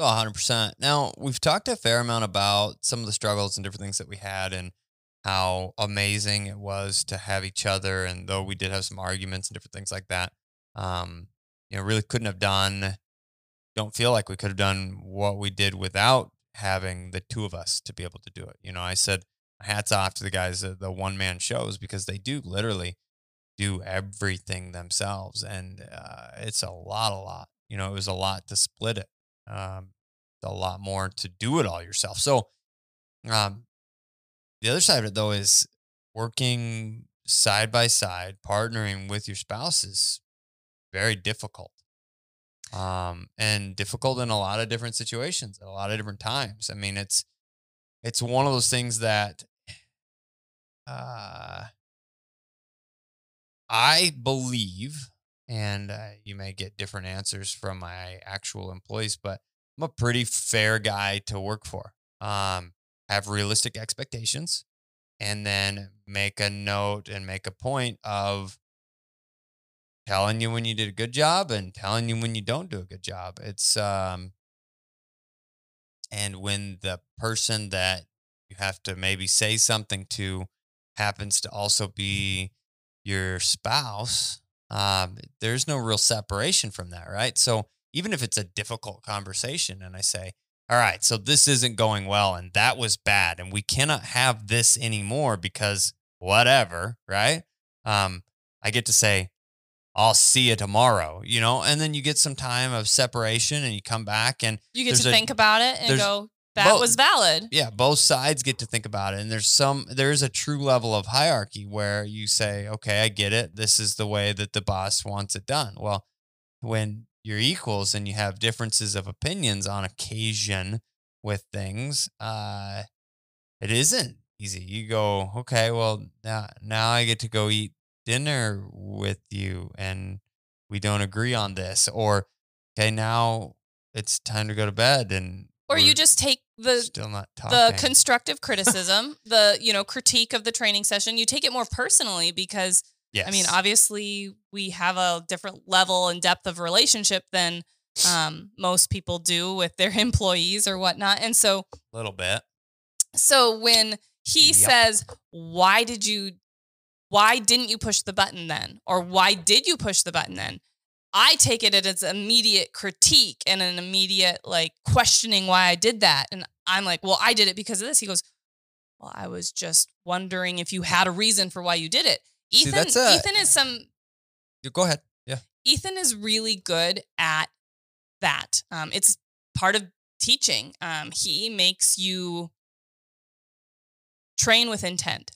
Oh, 100%. Now, we've talked a fair amount about some of the struggles and different things that we had and how amazing it was to have each other. And though we did have some arguments and different things like that, um, you know, really couldn't have done, don't feel like we could have done what we did without having the two of us to be able to do it. You know, I said, hats off to the guys at the one man shows because they do literally do everything themselves. And uh, it's a lot, a lot. You know, it was a lot to split it um, a lot more to do it all yourself. So, um, the other side of it though is working side by side, partnering with your spouse is very difficult. um, and difficult in a lot of different situations at a lot of different times. I mean, it's it's one of those things that uh, I believe, and uh, you may get different answers from my actual employees, but I'm a pretty fair guy to work for. Um, have realistic expectations, and then make a note and make a point of telling you when you did a good job and telling you when you don't do a good job. It's um and when the person that you have to maybe say something to happens to also be your spouse, um, there's no real separation from that, right? So even if it's a difficult conversation and I say, all right, so this isn't going well and that was bad and we cannot have this anymore because whatever, right? Um, I get to say, I'll see you tomorrow, you know, and then you get some time of separation and you come back and You get to a- think about it and go, that both- was valid. yeah, both sides get to think about it. And there's some, there is a true level of hierarchy where you say, okay, I get it. This is the way that the boss wants it done. Well, when you're equals and you have differences of opinions on occasion with things, uh, it isn't easy. You go, okay, well, now, now I get to go eat dinner with you and we don't agree on this. Or, okay, now it's time to go to bed and Or you just take the still not talking. the constructive criticism, the you know critique of the training session, you take it more personally because yes. I mean, obviously we have a different level and depth of relationship than um, most people do with their employees or whatnot, and so a little bit. so when he Yep. says, "Why did you? Why didn't you push the button then? Or why did you push the button then?" I take it as immediate critique and an immediate like questioning why I did that, and I'm like, "Well, I did it because of this." He goes, "Well, I was just wondering if you had a reason for why you did it." Ethan, that's a- Ethan is some Go ahead. Yeah. Ethan is really good at that. Um, it's part of teaching. Um, he makes you train with intent.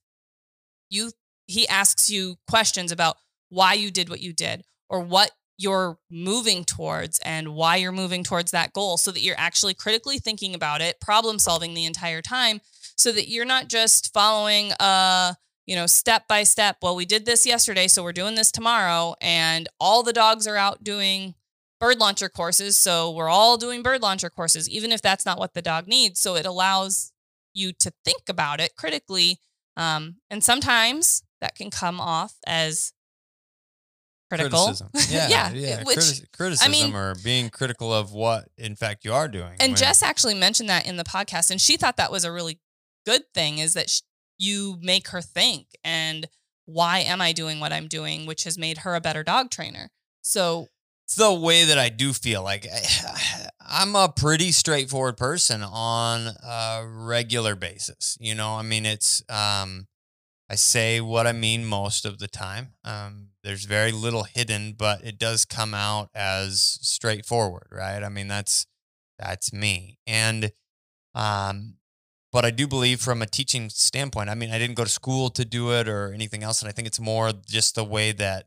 You he asks you questions about why you did what you did or what you're moving towards and why you're moving towards that goal so that you're actually critically thinking about it, problem solving the entire time so that you're not just following uh you know, step by step. Well, we did this yesterday, so we're doing this tomorrow, and all the dogs are out doing bird launcher courses, so we're all doing bird launcher courses, even if that's not what the dog needs. So it allows you to think about it critically, um, and sometimes that can come off as critical. Criticism. Yeah. Yeah, yeah. which- criti- criticism mean- or being critical of what, in fact, you are doing. And when- Jess actually mentioned that in the podcast, and she thought that was a really good thing is that sh- you make her think and why am I doing what I'm doing, which has made her a better dog trainer. So it's the way that I do feel like I'm a pretty straightforward person on a regular basis. You know, I mean, it's, um, I say what I mean most of the time. Um, there's very little hidden, but it does come out as straightforward, right? I mean, that's, that's me. And, um, but I do believe from a teaching standpoint, I mean, I didn't go to school to do it or anything else. And I think it's more just the way that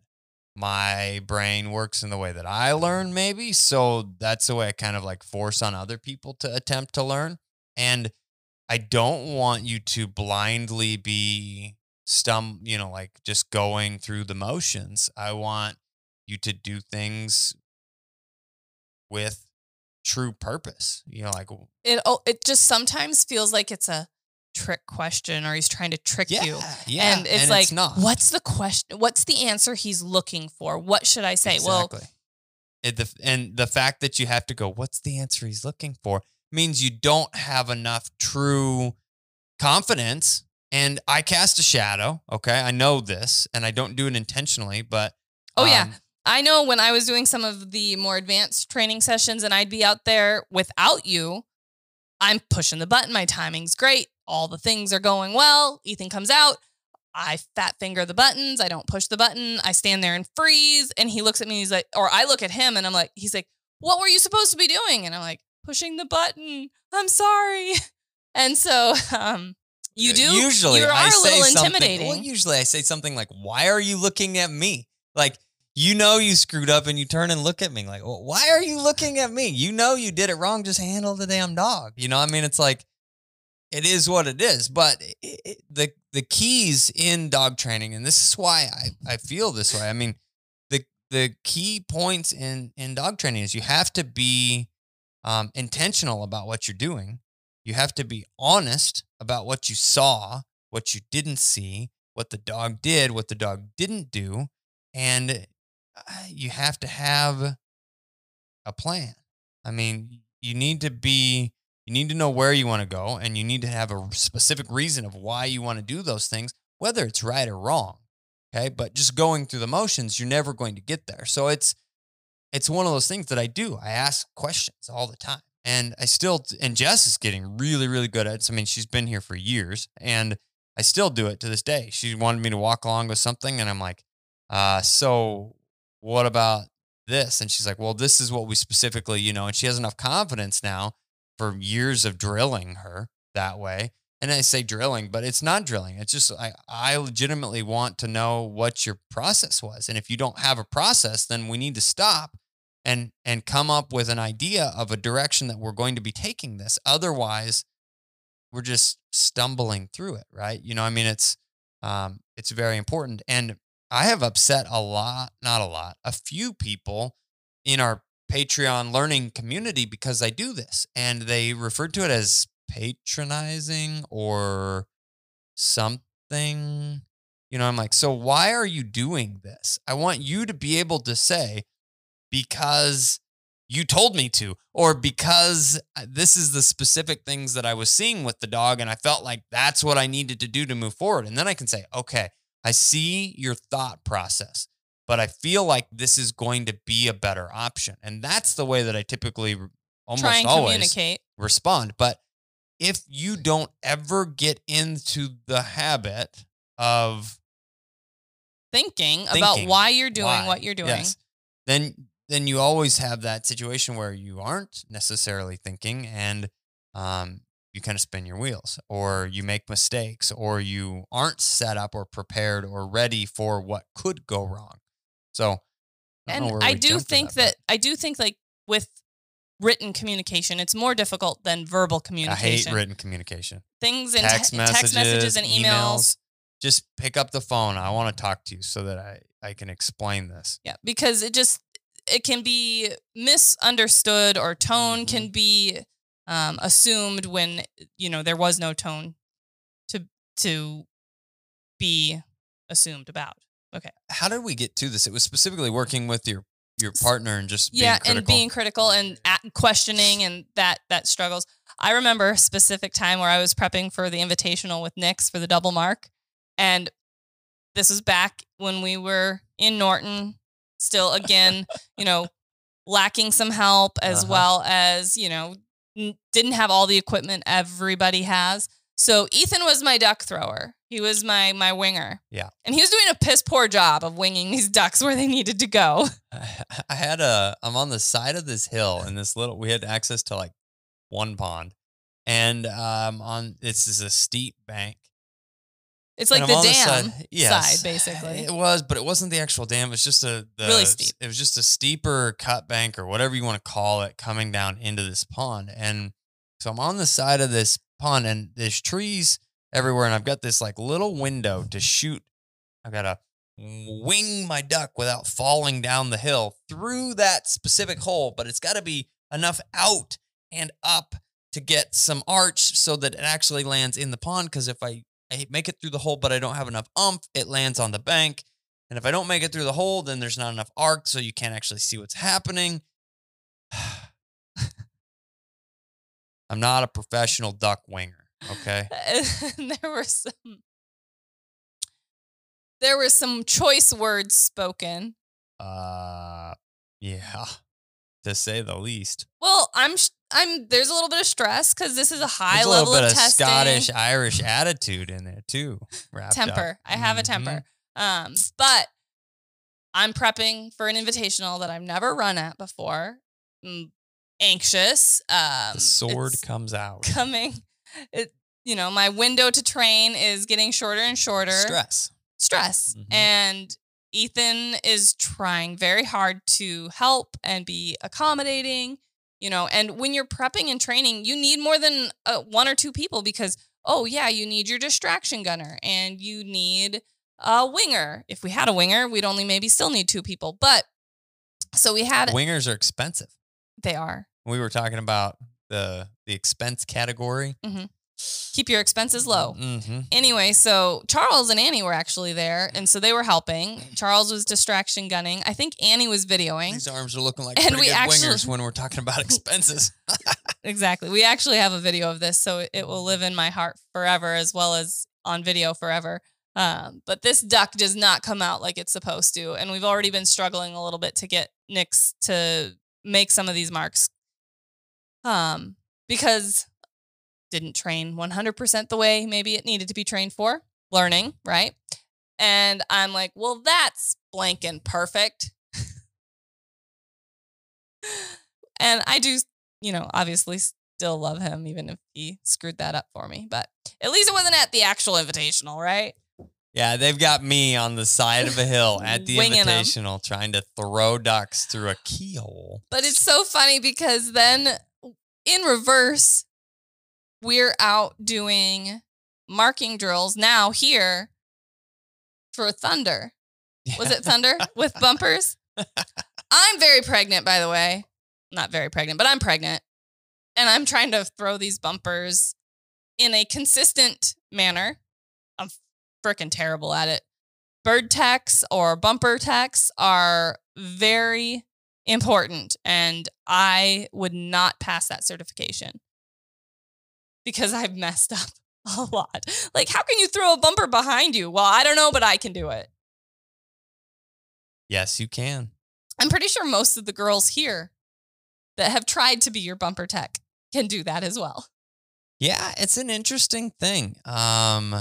my brain works and the way that I learn, maybe. So that's the way I kind of like force on other people to attempt to learn. And I don't want you to blindly be stum, you know, like just going through the motions. I want you to do things with true purpose. You know, like it oh, it just sometimes feels like it's a trick question or he's trying to trick yeah, you. yeah, and it's like, not. what's the question? What's the answer he's looking for? What should I say? Well, Exactly. It, the, and the fact that you have to go, what's the answer he's looking for, means you don't have enough true confidence. And I cast a shadow. Okay. I know this and I don't do it intentionally, but. Oh, yeah. um, I know when I was doing some of the more advanced training sessions and I'd be out there without you, I'm pushing the button. My timing's great. All the things are going well. Ethan comes out. I fat finger the buttons. I don't push the button. I stand there and freeze. And he looks at me. He's like, or I look at him and I'm like, he's like, what were you supposed to be doing? And I'm like, pushing the button. I'm sorry. And so, um, you do. Usually, you are I a say little something- intimidating. Well, usually I say something like, "Why are you looking at me?" Like you know you screwed up and you turn and look at me like, well, why are you looking at me? You know you did it wrong. Just handle the damn dog. You know, I mean, it's like it is what it is. But it, it, the the keys in dog training, and this is why I, I feel this way. I mean, the the key points in in dog training is you have to be um, intentional about what you're doing. You have to be honest about what you saw, what you didn't see, what the dog did, what the dog didn't do, and uh, you have to have a plan. I mean, you need to be you need to know where you want to go and you need to have a specific reason of why you want to do those things, whether it's right or wrong. Okay? But just going through the motions, you're never going to get there. So it's it's one of those things that I do. I ask questions all the time. And I still and Jess is getting really really good at it. I mean, she's been here for years and I still do it to this day. She wanted me to walk along with something and I'm like, uh, so what about this? And she's like, well, this is what we specifically, you know, and she has enough confidence now for years of drilling her that way. And I say drilling, but it's not drilling. It's just I, I legitimately want to know what your process was. And if you don't have a process, then we need to stop and and come up with an idea of a direction that we're going to be taking this. Otherwise, we're just stumbling through it, right? You know, I mean, it's um, it's very important. And I have upset a lot, not a lot, a few people in our Patreon learning community because I do this. And they referred to it as patronizing or something. You know, I'm like, so why are you doing this? I want you to be able to say, because you told me to, or because this is the specific things that I was seeing with the dog. And I felt like that's what I needed to do to move forward. And then I can say, okay, I see your thought process but I feel like this is going to be a better option. And that's the way that I typically almost Try and always communicate. respond. But if you don't ever get into the habit of Thinking, about why you're doing why, what you're doing. yes, then then you always have that situation where you aren't necessarily thinking and um, you kind of spin your wheels or you make mistakes or you aren't set up or prepared or ready for what could go wrong. So I and I do think that, that, I do think like with written communication, it's more difficult than verbal communication. I hate written communication. Things in Text, te- messages, text messages and emails. Just pick up the phone. I want to talk to you so that I, I can explain this. Yeah, because it just it can be misunderstood or tone Mhm. can be um, assumed when you know there was no tone to to be assumed about. Okay. How did we get to this? It was specifically working with your your partner and just yeah, being critical. and being critical and questioning and that that struggles. I remember a specific time where I was prepping for the invitational with Nix for the double mark, and this was back when we were in Norton, still again, you know, lacking some help as Uh-huh. well as you know n- didn't have all the equipment everybody has. So Ethan was my duck thrower. He was my my winger. Yeah. and he was doing a piss poor job of winging these ducks where they needed to go. I had a I'm on the side of this hill and this little we had access to like one pond. And um on this is a steep bank. It's like And the dam side, yes, side, basically. It was, but it wasn't the actual dam. It was just a the, Really steep. It was just a steeper cut bank or whatever you want to call it coming down into this pond. And so I'm on the side of this pond and there's trees everywhere. And I've got this like little window to shoot. I've got to wing my duck without falling down the hill through that specific hole, but it's got to be enough out and up to get some arch so that it actually lands in the pond. Because if I, I make it through the hole, but I don't have enough umph, it lands on the bank. And if I don't make it through the hole, then there's not enough arc, so you can't actually see what's happening. I'm not a professional duck winger. Okay. There were some there were some choice words spoken. Uh, yeah, to say the least. Well, I'm I'm there's a little bit of stress because this is a high There's a level little bit of of testing. Scottish Irish attitude in there too. wrapped up. temper. I have a Mhm. temper. Um, but I'm prepping for an invitational that I've never run at before. I'm anxious. Um, The sword comes out. coming. It, you know, my window to train is getting shorter and shorter. Stress. stress. Mhm. And Ethan is trying very hard to help and be accommodating, you know, and when you're prepping and training, you need more than uh, one or two people because, oh, yeah, you need your distraction gunner and you need a winger. If we had a winger, we'd only maybe still need two people. But so we had, Wingers are expensive. they are. We were talking about the the expense category. Keep your expenses low. Mm-hmm. Anyway, so Charles and Annie were actually there, and so they were helping. Charles was distraction gunning. I think Annie was videoing. These arms are looking like And we actually- wingers when we're talking about expenses. Exactly. We actually have a video of this, so it will live in my heart forever, as well as on video forever. Um, but this duck does not come out like it's supposed to, and we've already been struggling a little bit to get Nix to make some of these marks, um, because didn't train 100% the way maybe it needed to be trained for learning, right? And I'm like, well, that's blank and perfect. and I do, you know, obviously still love him, even if he screwed that up for me. But at least it wasn't at the actual invitational, right? yeah, they've got me on the side of a hill at the invitational trying to throw ducks through a keyhole. But it's so funny because then in reverse, we're out doing marking drills now here for Thunder. Was it Thunder with bumpers? I'm very pregnant, by the way. Not very pregnant, but I'm pregnant. And I'm trying to throw these bumpers in a consistent manner. I'm freaking terrible at it. Bird techs or bumper techs are very important. And I would not pass that certification because I've messed up a lot. Like, how can you throw a bumper behind you? Well, I don't know, but I can do it. Yes, you can. I'm pretty sure most of the girls here that have tried to be your bumper tech can do that as well. Yeah, it's an interesting thing. Um,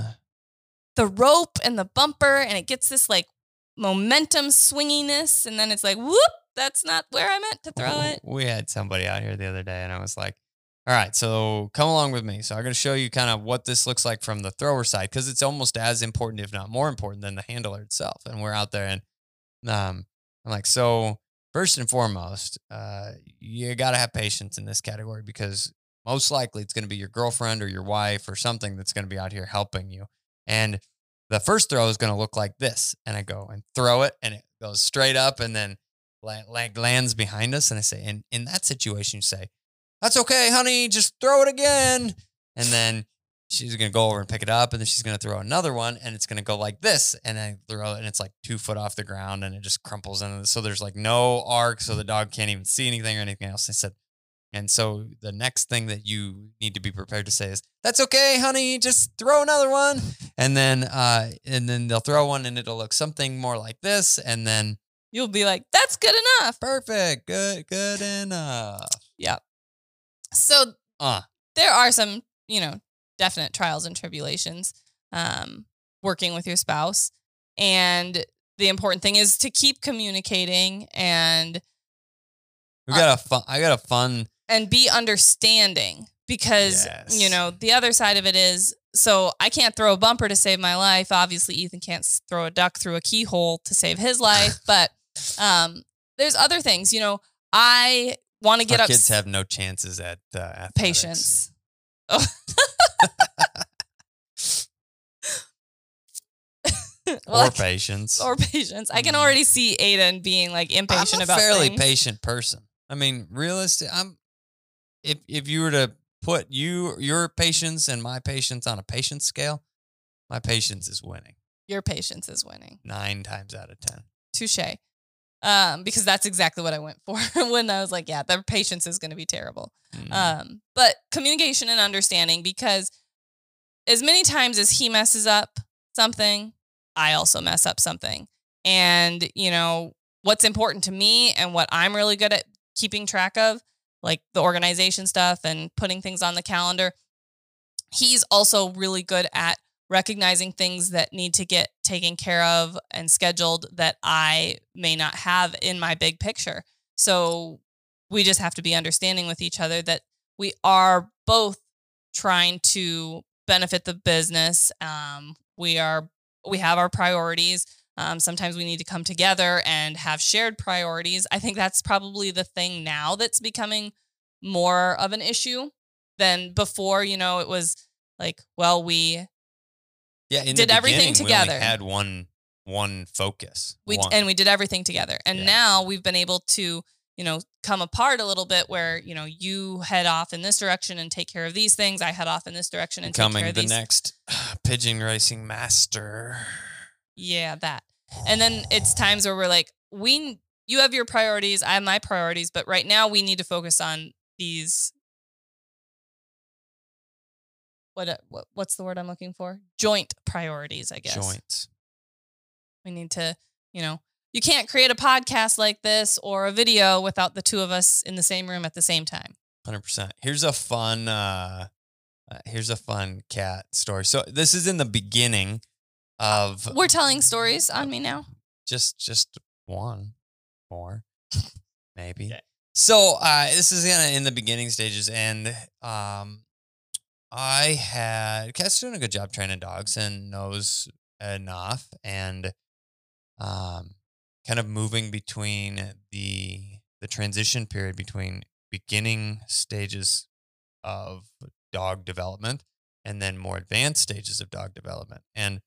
The rope and the bumper, and it gets this like momentum swinginess, and then it's like, whoop, that's not where I meant to throw it. We had somebody out here the other day, and I was like, "All right, so come along with me." So I'm going to show you kind of what this looks like from the thrower side because it's almost as important, if not more important, than the handler itself. And we're out there, and um, I'm like, so first and foremost, uh, you got to have patience in this category because most likely it's going to be your girlfriend or your wife or something that's going to be out here helping you. And the first throw is going to look like this, and I go and throw it, and it goes straight up, and then like lands behind us and I say, and in that situation, you say, That's okay, honey, just throw it again. And then she's gonna go over and pick it up, and then she's gonna throw another one, and it's gonna go like this. And I throw it, and it's like two foot off the ground, and it just crumples And So there's like no arc, so the dog can't even see anything or anything else. I said, and so the next thing that you need to be prepared to say is, "That's okay, honey. Just throw another one." And then, uh, and then they'll throw one, and it'll look something more like this. And then, You'll be like, that's good enough. perfect, good, good enough. So Uh, there are some, you know, definite trials and tribulations um, working with your spouse. And the important thing is to keep communicating and we got a fun. I got a fun. and be understanding because Yes. you know the other side of it is so I can't throw a bumper to save my life. Obviously, Ethan can't throw a duck through a keyhole to save his life, but um, there's other things. You know, I want to get up kids have no chances at uh, athletics. patience. Oh. Well, or patience. or patience. I can Mm. already see Aiden being like impatient I'm a about fairly things. patient person. I mean, realistic. I'm. If if you were to put you your patience and my patience on a patience scale, my patience is winning Your patience is winning. nine times out of ten. Touche. Um, because that's exactly what I went for when I was like, yeah, their patience is going to be terrible. Mm. Um, but communication and understanding because as many times as he messes up something, I also mess up something. And, you know, what's important to me and what I'm really good at keeping track of, like the organization stuff and putting things on the calendar, he's also really good at recognizing things that need to get taken care of and scheduled that I may not have in my big picture. So we just have to be understanding with each other that we are both trying to benefit the business. Um, we are we have our priorities. Um, sometimes we need to come together and have shared priorities. I think that's probably the thing now that's becoming more of an issue than before. You know, it was like, well, we Yeah, in Did the everything beginning, we together. had one one focus. we one. and we did everything together and Yeah. now we've been able to you know come apart a little bit where you know you head off in this direction and take care of these things i head off in this direction and take care becoming of the these next pigeon racing master. yeah that and then it's times where we're like we you have your priorities i have my priorities but right now we need to focus on these what, uh, what what's the word i'm looking for joint priorities i guess joints. We need to, you know, you can't create a podcast like this or a video without the two of us in the same room at the same time. Hundred percent. Here's a fun. Uh, uh, here's a fun Kat story. So this is in the beginning of We're telling stories on me now. just just one more maybe. Okay. So uh, this is kind of in the beginning stages, and um, I had Kat's doing a good job training dogs and knows enough, and um, kind of moving between the the transition period between beginning stages of dog development and then more advanced stages of dog development. And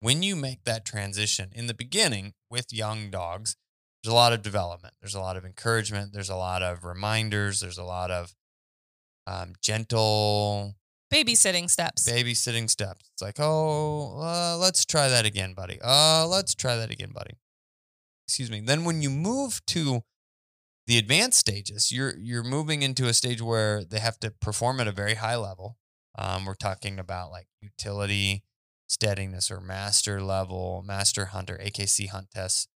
when you make that transition in the beginning with young dogs, there's a lot of development. There's a lot of encouragement. There's a lot of reminders. There's a lot of um, gentle Babysitting steps. babysitting steps. It's like, oh, uh, let's try that again, buddy. Uh, let's try that again, buddy. Excuse me. Then when you move to the advanced stages, you're you're moving into a stage where they have to perform at a very high level. Um, we're talking about like utility, steadiness, or master level, master hunter, AKC hunt tests,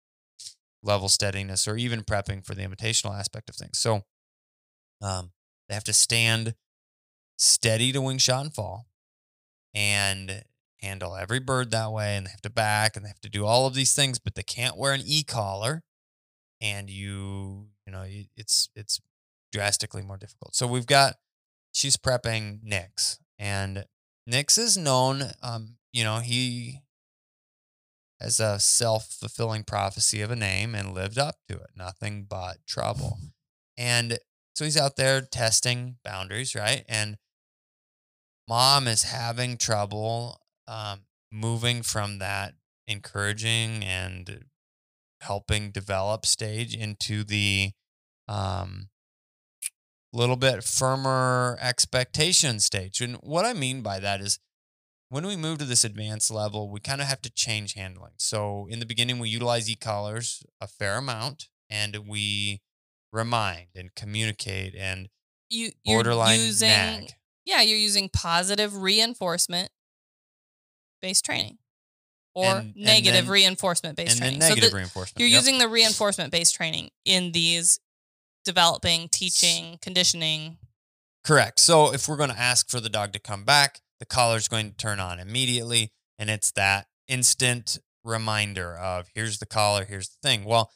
level steadiness, or even prepping for the invitational aspect of things. So, um, they have to stand steady to wing shot and fall and handle every bird that way and they have to back and they have to do all of these things but they can't wear an e-collar and you you know it's it's drastically more difficult. So we've got she's prepping nix and nix is known um you know he has a self-fulfilling prophecy of a name and lived up to it nothing but trouble. And so he's out there testing boundaries right? And mom is having trouble um, moving from that encouraging and helping develop stage into the um, little bit firmer expectation stage. And what I mean by that is when we move to this advanced level, we kind of have to change handling. So in the beginning, we utilize e-collars a fair amount and we remind and communicate and You borderline using nag. Yeah, you're using positive reinforcement based training or And- and negative then- reinforcement based and training. negative so the- reinforcement. you're Yep. using the reinforcement based training in these developing, teaching, conditioning. Correct. So if we're going to ask for the dog to come back, the collar's going to turn on immediately. And it's that instant reminder of here's the collar, here's the thing. Well,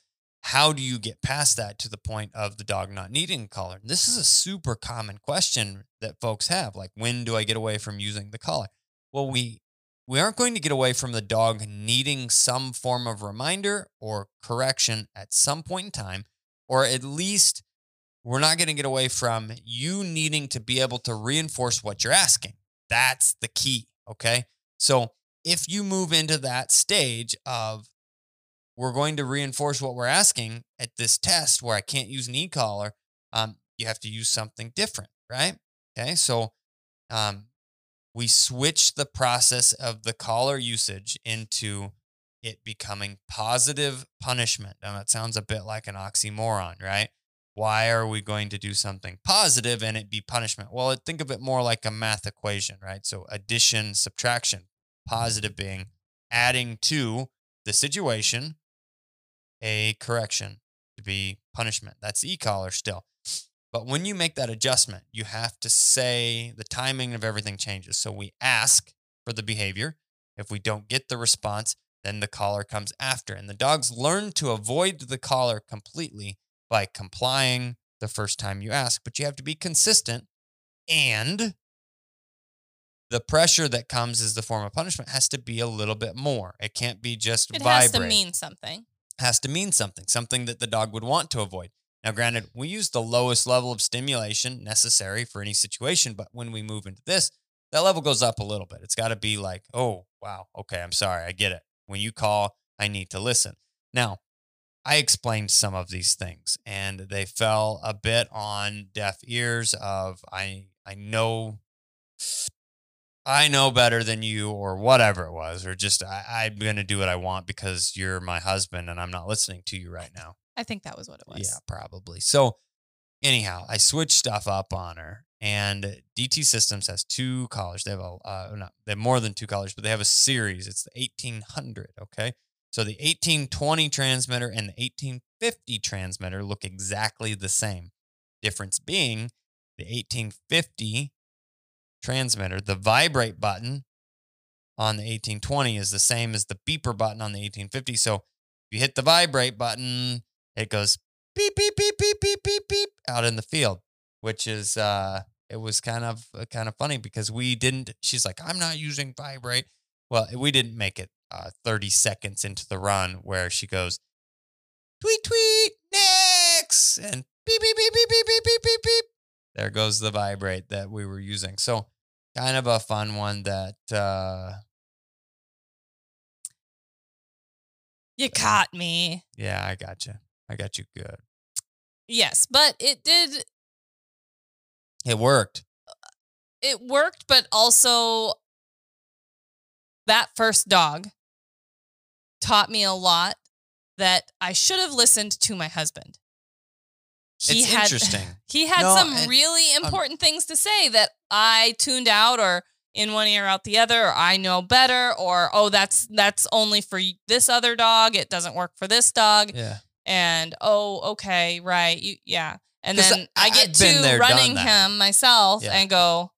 how do you get past that to the point of the dog not needing a collar? This is a super common question that folks have. Like, when do I get away from using the collar? Well, we we aren't going to get away from the dog needing some form of reminder or correction at some point in time, or at least we're not going to get away from you needing to be able to reinforce what you're asking. That's the key. Okay. So if you move into that stage of we're going to reinforce what we're asking at this test where I can't use an e-collar, um, you have to use something different, right? Okay. So um, we switch the process of the collar usage into it becoming positive punishment. Now that sounds a bit like an oxymoron, right? Why are we going to do something positive and it be punishment? Well, think of it more like a math equation, right? So addition, subtraction, positive being adding to the situation a correction to be punishment. That's e collar still. But when you make that adjustment, you have to say the timing of everything changes. So we ask for the behavior. If we don't get the response, then the collar comes after. And the dogs learn to avoid the collar completely by complying the first time you ask. But you have to be consistent and the pressure that comes as the form of punishment has to be a little bit more. It can't be just It vibrate. has to mean something. Has to mean something, something that the dog would want to avoid. Now, granted, we use the lowest level of stimulation necessary for any situation, but when we move into this, that level goes up a little bit. It's got to be like, oh, wow, okay, I'm sorry, I get it. When you call, I need to listen. Now, I explained some of these things and they fell a bit on deaf ears of I I know I know better than you or whatever it was, or just I, I'm gonna do what I want because you're my husband and I'm not listening to you right now. I think that was what it was. Yeah, probably. So anyhow, I switched stuff up on her, and DT Systems has two collars. They have a uh, not they have more than two collars, but they have a series. It's the 1800. Okay, so the 1820 transmitter and the 1850 transmitter look exactly the same. Difference being the 1850 transmitter, the vibrate button on the 1820 is the same as the beeper button on the 1850. So if you hit the vibrate button, it goes beep beep beep beep beep beep beep out in the field, which is uh it was kind of uh, kind of funny because we didn't she's like I'm not using vibrate. Well, we didn't make it uh 30 seconds into the run where she goes tweet tweet next and beep beep beep beep beep beep beep beep beep. There goes the vibrate that we were using. So kind of a fun one that uh You caught me. yeah, I got you. I got you good. Yes, but it did It worked. it worked, but also that first dog taught me a lot that I should have listened to my husband. It's interesting. He had No, some and really important things to say that I tuned out or in one ear out the other or I know better or oh that's that's only for this other dog it doesn't work for this dog Yeah. and oh okay right you, yeah And then I, I- get to there, running him myself Yeah. and go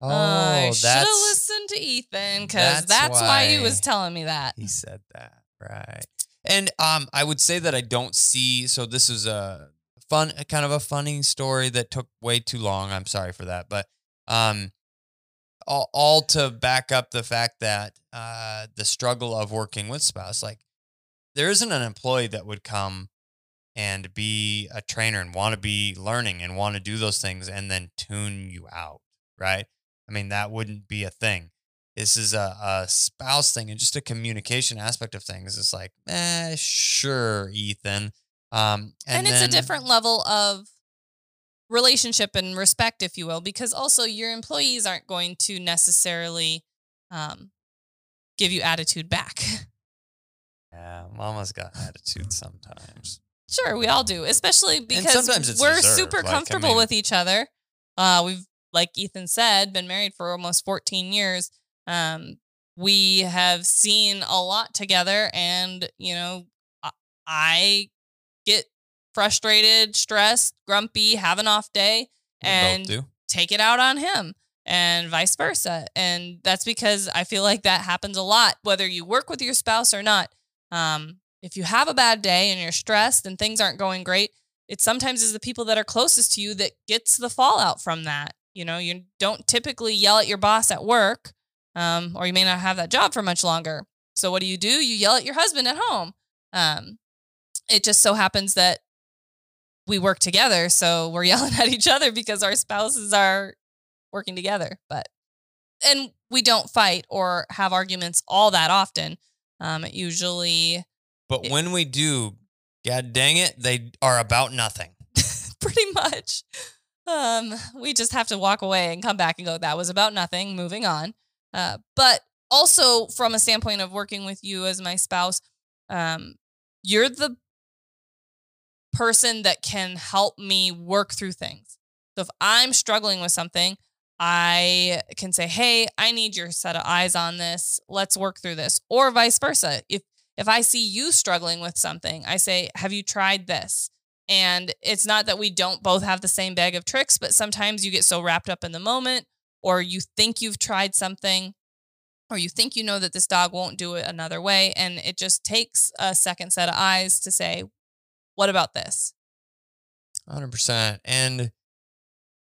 Oh, I should have listened to Ethan because that's that's, why he was telling me that. he said that right. And um, I would say that I don't see. So this is a fun, kind of a funny story that took way too long. I'm sorry for that, but um, all, all to back up the fact that uh, the struggle of working with spouse, like there isn't an employee that would come and be a trainer and want to be learning and want to do those things and then tune you out, right? I mean, that wouldn't be a thing. This is a, a spouse thing and just a communication aspect of things. It's like, eh, sure, Ethan. Um, And, and, it's a different level of relationship and respect, if you will, because also your employees aren't going to necessarily um, give you attitude back. Yeah, mama's got attitude sometimes. sure, we all do, especially because we're deserved, super like, I comfortable mean- with each other. Uh, we've, like Ethan said, been married for almost 14 years. Um, we have seen a lot together, and you know, I- I get frustrated, stressed, grumpy, have an off day, and take it out on him and vice versa. And that's because I feel like that happens a lot, whether you work with your spouse or not. Um, if you have a bad day and you're stressed and things aren't going great, it sometimes is the people that are closest to you that gets the fallout from that. You know, you don't typically yell at your boss at work, um, or you may not have that job for much longer. So what do you do? You yell at your husband at home. Um, it just so happens that we work together, so we're yelling at each other because our spouses are working together. But and we don't fight or have arguments all that often. Um, it usually But it- when we do, god dang it, they are about nothing. pretty much um, we just have to walk away and come back and go that was about nothing moving on uh, but also from a standpoint of working with you as my spouse um, you're the person that can help me work through things. So if i'm struggling with something i can say hey i need your set of eyes on this. Let's work through this. Or vice versa. If if i see you struggling with something i say have you tried this? And it's not that we don't both have the same bag of tricks, but sometimes you get so wrapped up in the moment, or you think you've tried something, or you think you know that this dog won't do it another way. And it just takes a second set of eyes to say, what about this? 100%. And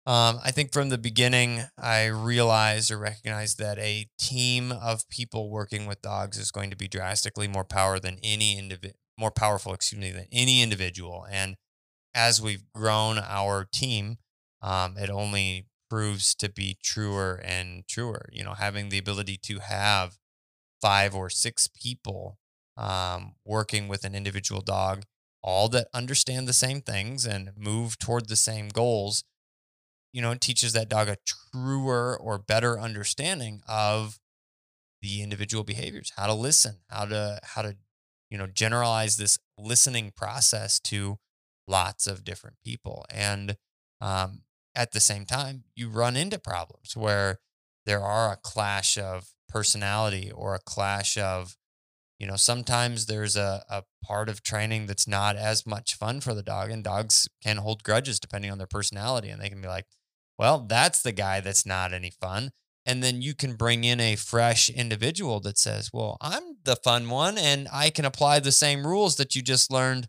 Um, I think from the beginning, I realized or recognized that a team of people working with dogs is going to be drastically more power than any individual, more powerful, excuse me, than any individual. And as we've grown our team, um, it only proves to be truer and truer. You know, having the ability to have five or six people um, working with an individual dog, all that understand the same things and move toward the same goals you know, teaches that dog a truer or better understanding of the individual behaviors, how to listen, how to how to, you know, generalize this listening process to lots of different people. And um, at the same time, you run into problems where there are a clash of personality or a clash of, you know, sometimes there's a, a part of training that's not as much fun for the dog, and dogs can hold grudges depending on their personality, and they can be like, well, that's the guy that's not any fun. And then you can bring in a fresh individual that says, well, I'm the fun one and I can apply the same rules that you just learned,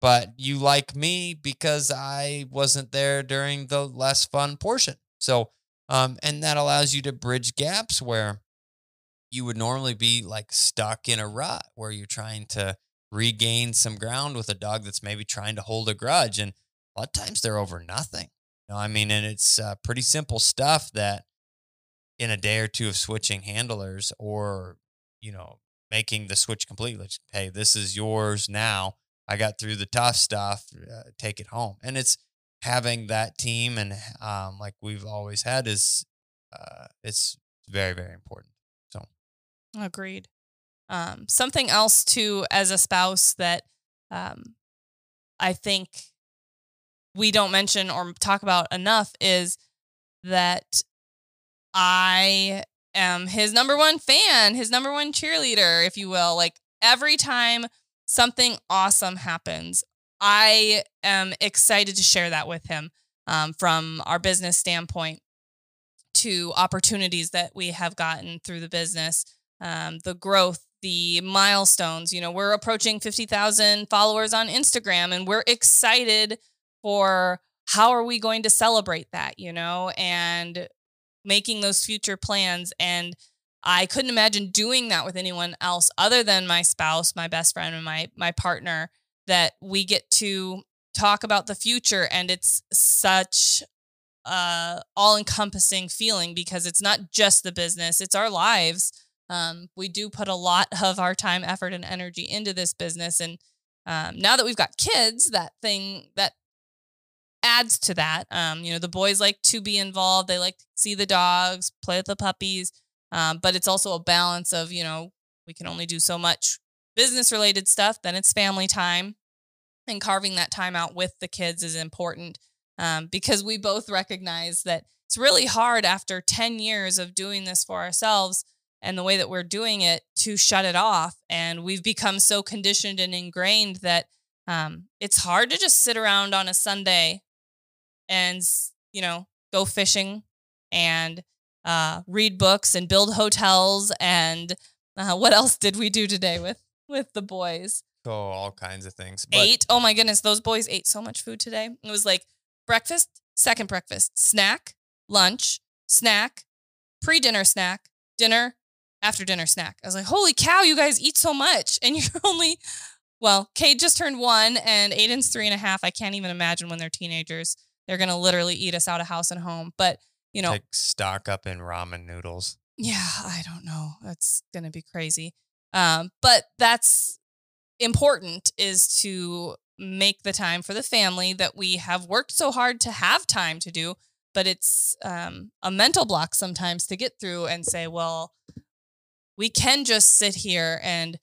but you like me because I wasn't there during the less fun portion. So, um, and that allows you to bridge gaps where you would normally be like stuck in a rut where you're trying to regain some ground with a dog that's maybe trying to hold a grudge. And a lot of times they're over nothing know, I mean, and it's uh, pretty simple stuff that in a day or two of switching handlers or, you know, making the switch completely, hey, this is yours now. I got through the tough stuff, uh, take it home. And it's having that team and um, like we've always had is uh, it's very, very important. Agreed. Um, something else too, as a spouse that um, I think we don't mention or talk about enough is that I am his number one fan, his number one cheerleader, if you will. Like every time something awesome happens, I am excited to share that with him um, from our business standpoint to opportunities that we have gotten through the business, um, the growth, the milestones. You know, we're approaching 50,000 followers on Instagram and we're excited for how are we going to celebrate that, you know, and making those future plans. And I couldn't imagine doing that with anyone else other than my spouse, my best friend, and my my partner. That we get to talk about the future, and it's such a all-encompassing feeling because it's not just the business; it's our lives. Um, we do put a lot of our time, effort, and energy into this business, and um, now that we've got kids, that thing that adds to that. Um, you know, the boys like to be involved. They like to see the dogs, play with the puppies. Um, but it's also a balance of, you know, we can only do so much business related stuff. Then it's family time. And carving that time out with the kids is important um, because we both recognize that it's really hard after 10 years of doing this for ourselves and the way that we're doing it to shut it off. And we've become so conditioned and ingrained that um, it's hard to just sit around on a Sunday and you know go fishing and uh, read books and build hotels and uh, what else did we do today with with the boys? Oh, all kinds of things. But- ate. Oh my goodness, those boys ate so much food today. It was like breakfast, second breakfast, snack, lunch, snack, pre-dinner snack, dinner, after dinner snack. I was like, holy cow, you guys eat so much, and you're only. Well, Kate just turned one, and Aiden's three and a half. I can't even imagine when they're teenagers. They're going to literally eat us out of house and home. But, you know, like stock up in ramen noodles. Yeah, I don't know. That's going to be crazy. Um, but that's important is to make the time for the family that we have worked so hard to have time to do. But it's um, a mental block sometimes to get through and say, well, we can just sit here and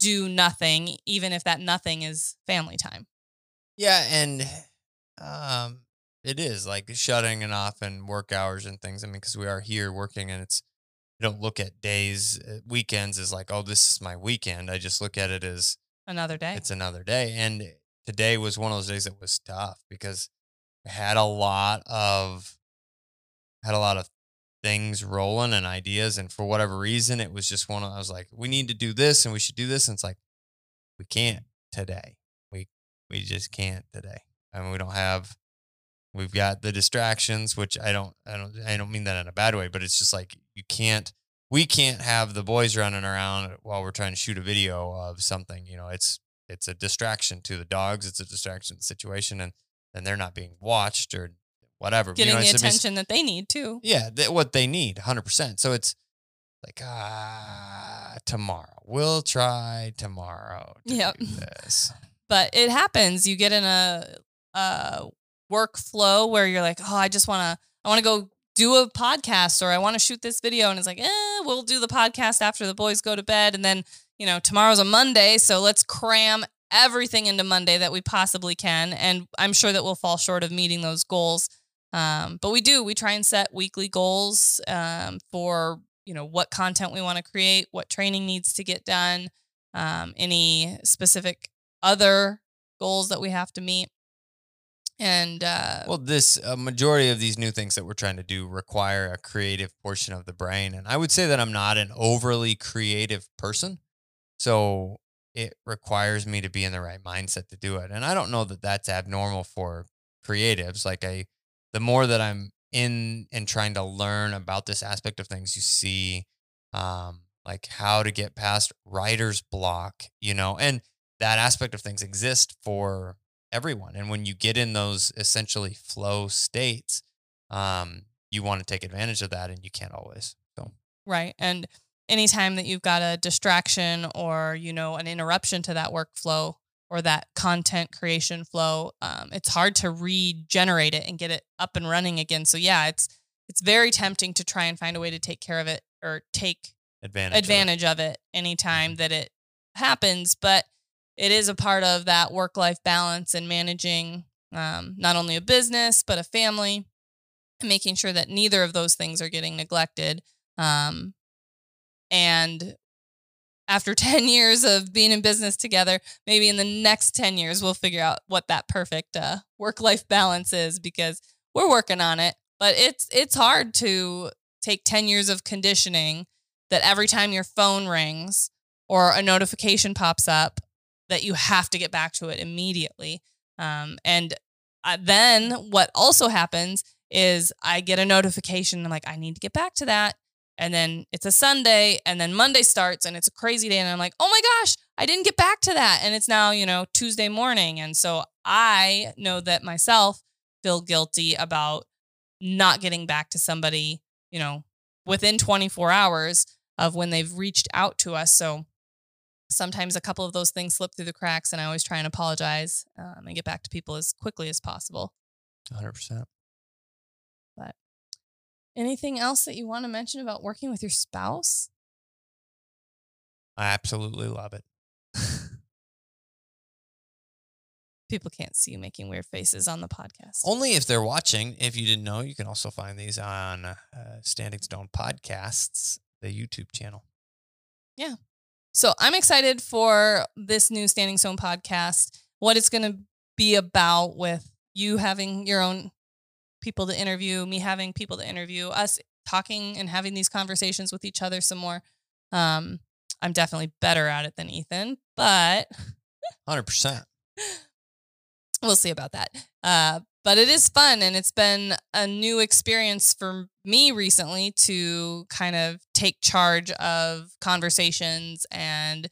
do nothing, even if that nothing is family time. Yeah. And um, it is like shutting it off and work hours and things. I mean, because we are here working and it's, you don't look at days, uh, weekends as like, oh, this is my weekend. I just look at it as another day. It's another day. And today was one of those days that was tough because I had a lot of, had a lot of things rolling and ideas. And for whatever reason, it was just one of, I was like, we need to do this and we should do this. And it's like, we can't today. We, we just can't today. I mean, we don't have We've got the distractions, which I don't, I don't, I don't mean that in a bad way, but it's just like you can't, we can't have the boys running around while we're trying to shoot a video of something. You know, it's it's a distraction to the dogs. It's a distraction to the situation, and and they're not being watched or whatever. Getting you know, the it's- I mean, attention that they need too. yeah, th- what they need, hundred percent. So it's like ah, tomorrow. We'll try tomorrow. To Yep. do this. But it happens. You get in a, a workflow where you're like, oh, I just want to, I want to go do a podcast or I want to shoot this video. And it's like, eh, we'll do the podcast after the boys go to bed. And then, you know, tomorrow's a Monday. So let's cram everything into Monday that we possibly can. And I'm sure that we'll fall short of meeting those goals. Um, but we do, we try and set weekly goals um, for, you know, what content we want to create, what training needs to get done, um, any specific other goals that we have to meet. And uh, Well, this majority of these new things that we're trying to do require a creative portion of the brain, and I would say that I'm not an overly creative person, so it requires me to be in the right mindset to do it. And I don't know that that's abnormal for creatives. Like I, the more that I'm in and trying to learn about this aspect of things, you see, um, like how to get past writer's block, you know, and that aspect of things exist for everyone. And when you get in those essentially flow states, um, you want to take advantage of that, and you can't always. So right. And anytime that you've got a distraction or, you know, an interruption to that workflow or that content creation flow, um, it's hard to regenerate it and get it up and running again. So yeah, it's it's very tempting to try and find a way to take care of it or take advantage. of it. advantage of it anytime that it happens but it is a part of that work life balance and managing um, not only a business but a family and making sure that neither of those things are getting neglected um, and after 10 years of being in business together maybe in the next 10 years we'll figure out what that perfect uh, work life balance is because we're working on it. But it's it's hard to take 10 years of conditioning that every time your phone rings or a notification pops up that you have to get back to it immediately. Um, and uh, then what also happens is i get a notification i'm like i need to get back to that and then it's a sunday and then monday starts and it's a crazy day and i'm like oh my gosh i didn't get back to that and it's now you know tuesday morning and so i know that myself feel guilty about not getting back to somebody you know within 24 hours of when they've reached out to us. So sometimes a couple of those things slip through the cracks, and I always try and apologize um, and get back to people as quickly as possible. 100%. Anything else that you want to mention about working with your spouse? I absolutely love it. People can't see you making weird faces on the podcast. Only if they're watching. If you didn't know, you can also find these on uh, Standing Stone Podcasts, the YouTube channel. Yeah. So I'm excited for this new Standing Stone podcast, what it's going to be about with you having your own people to interview, me having people to interview, us talking and having these conversations with each other some more. Um, I'm definitely better at it than Ethan, but 100%. we'll see about that. Uh, but it is fun and it's been a new experience for me recently to kind of take charge of conversations and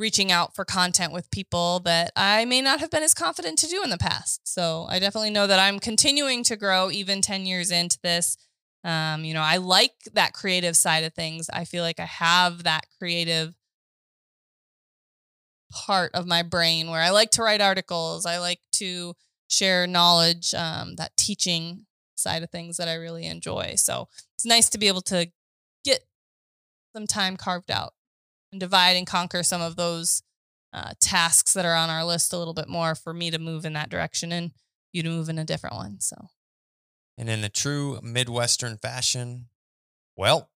reaching out for content with people that I may not have been as confident to do in the past. So I definitely know that I'm continuing to grow even 10 years into this. Um, you know, I like that creative side of things. I feel like I have that creative part of my brain where I like to write articles. I like to share knowledge, um, that teaching side of things that I really enjoy. So it's nice to be able to get some time carved out and divide and conquer some of those uh, tasks that are on our list a little bit more for me to move in that direction and you to move in a different one. So And in a true Midwestern fashion, well,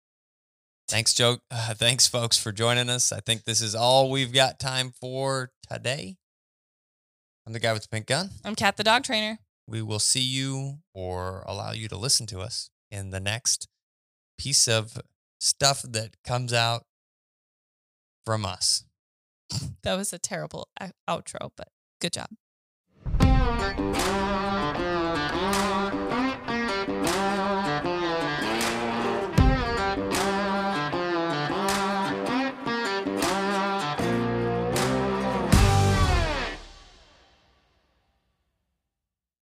thanks, Joe. Uh, thanks, folks, for joining us. I think this is all we've got time for today. I'm the guy with the pink gun. I'm Kat the dog trainer. We will see you or allow you to listen to us in the next piece of stuff that comes out from us. That was a terrible uh, outro, but good job.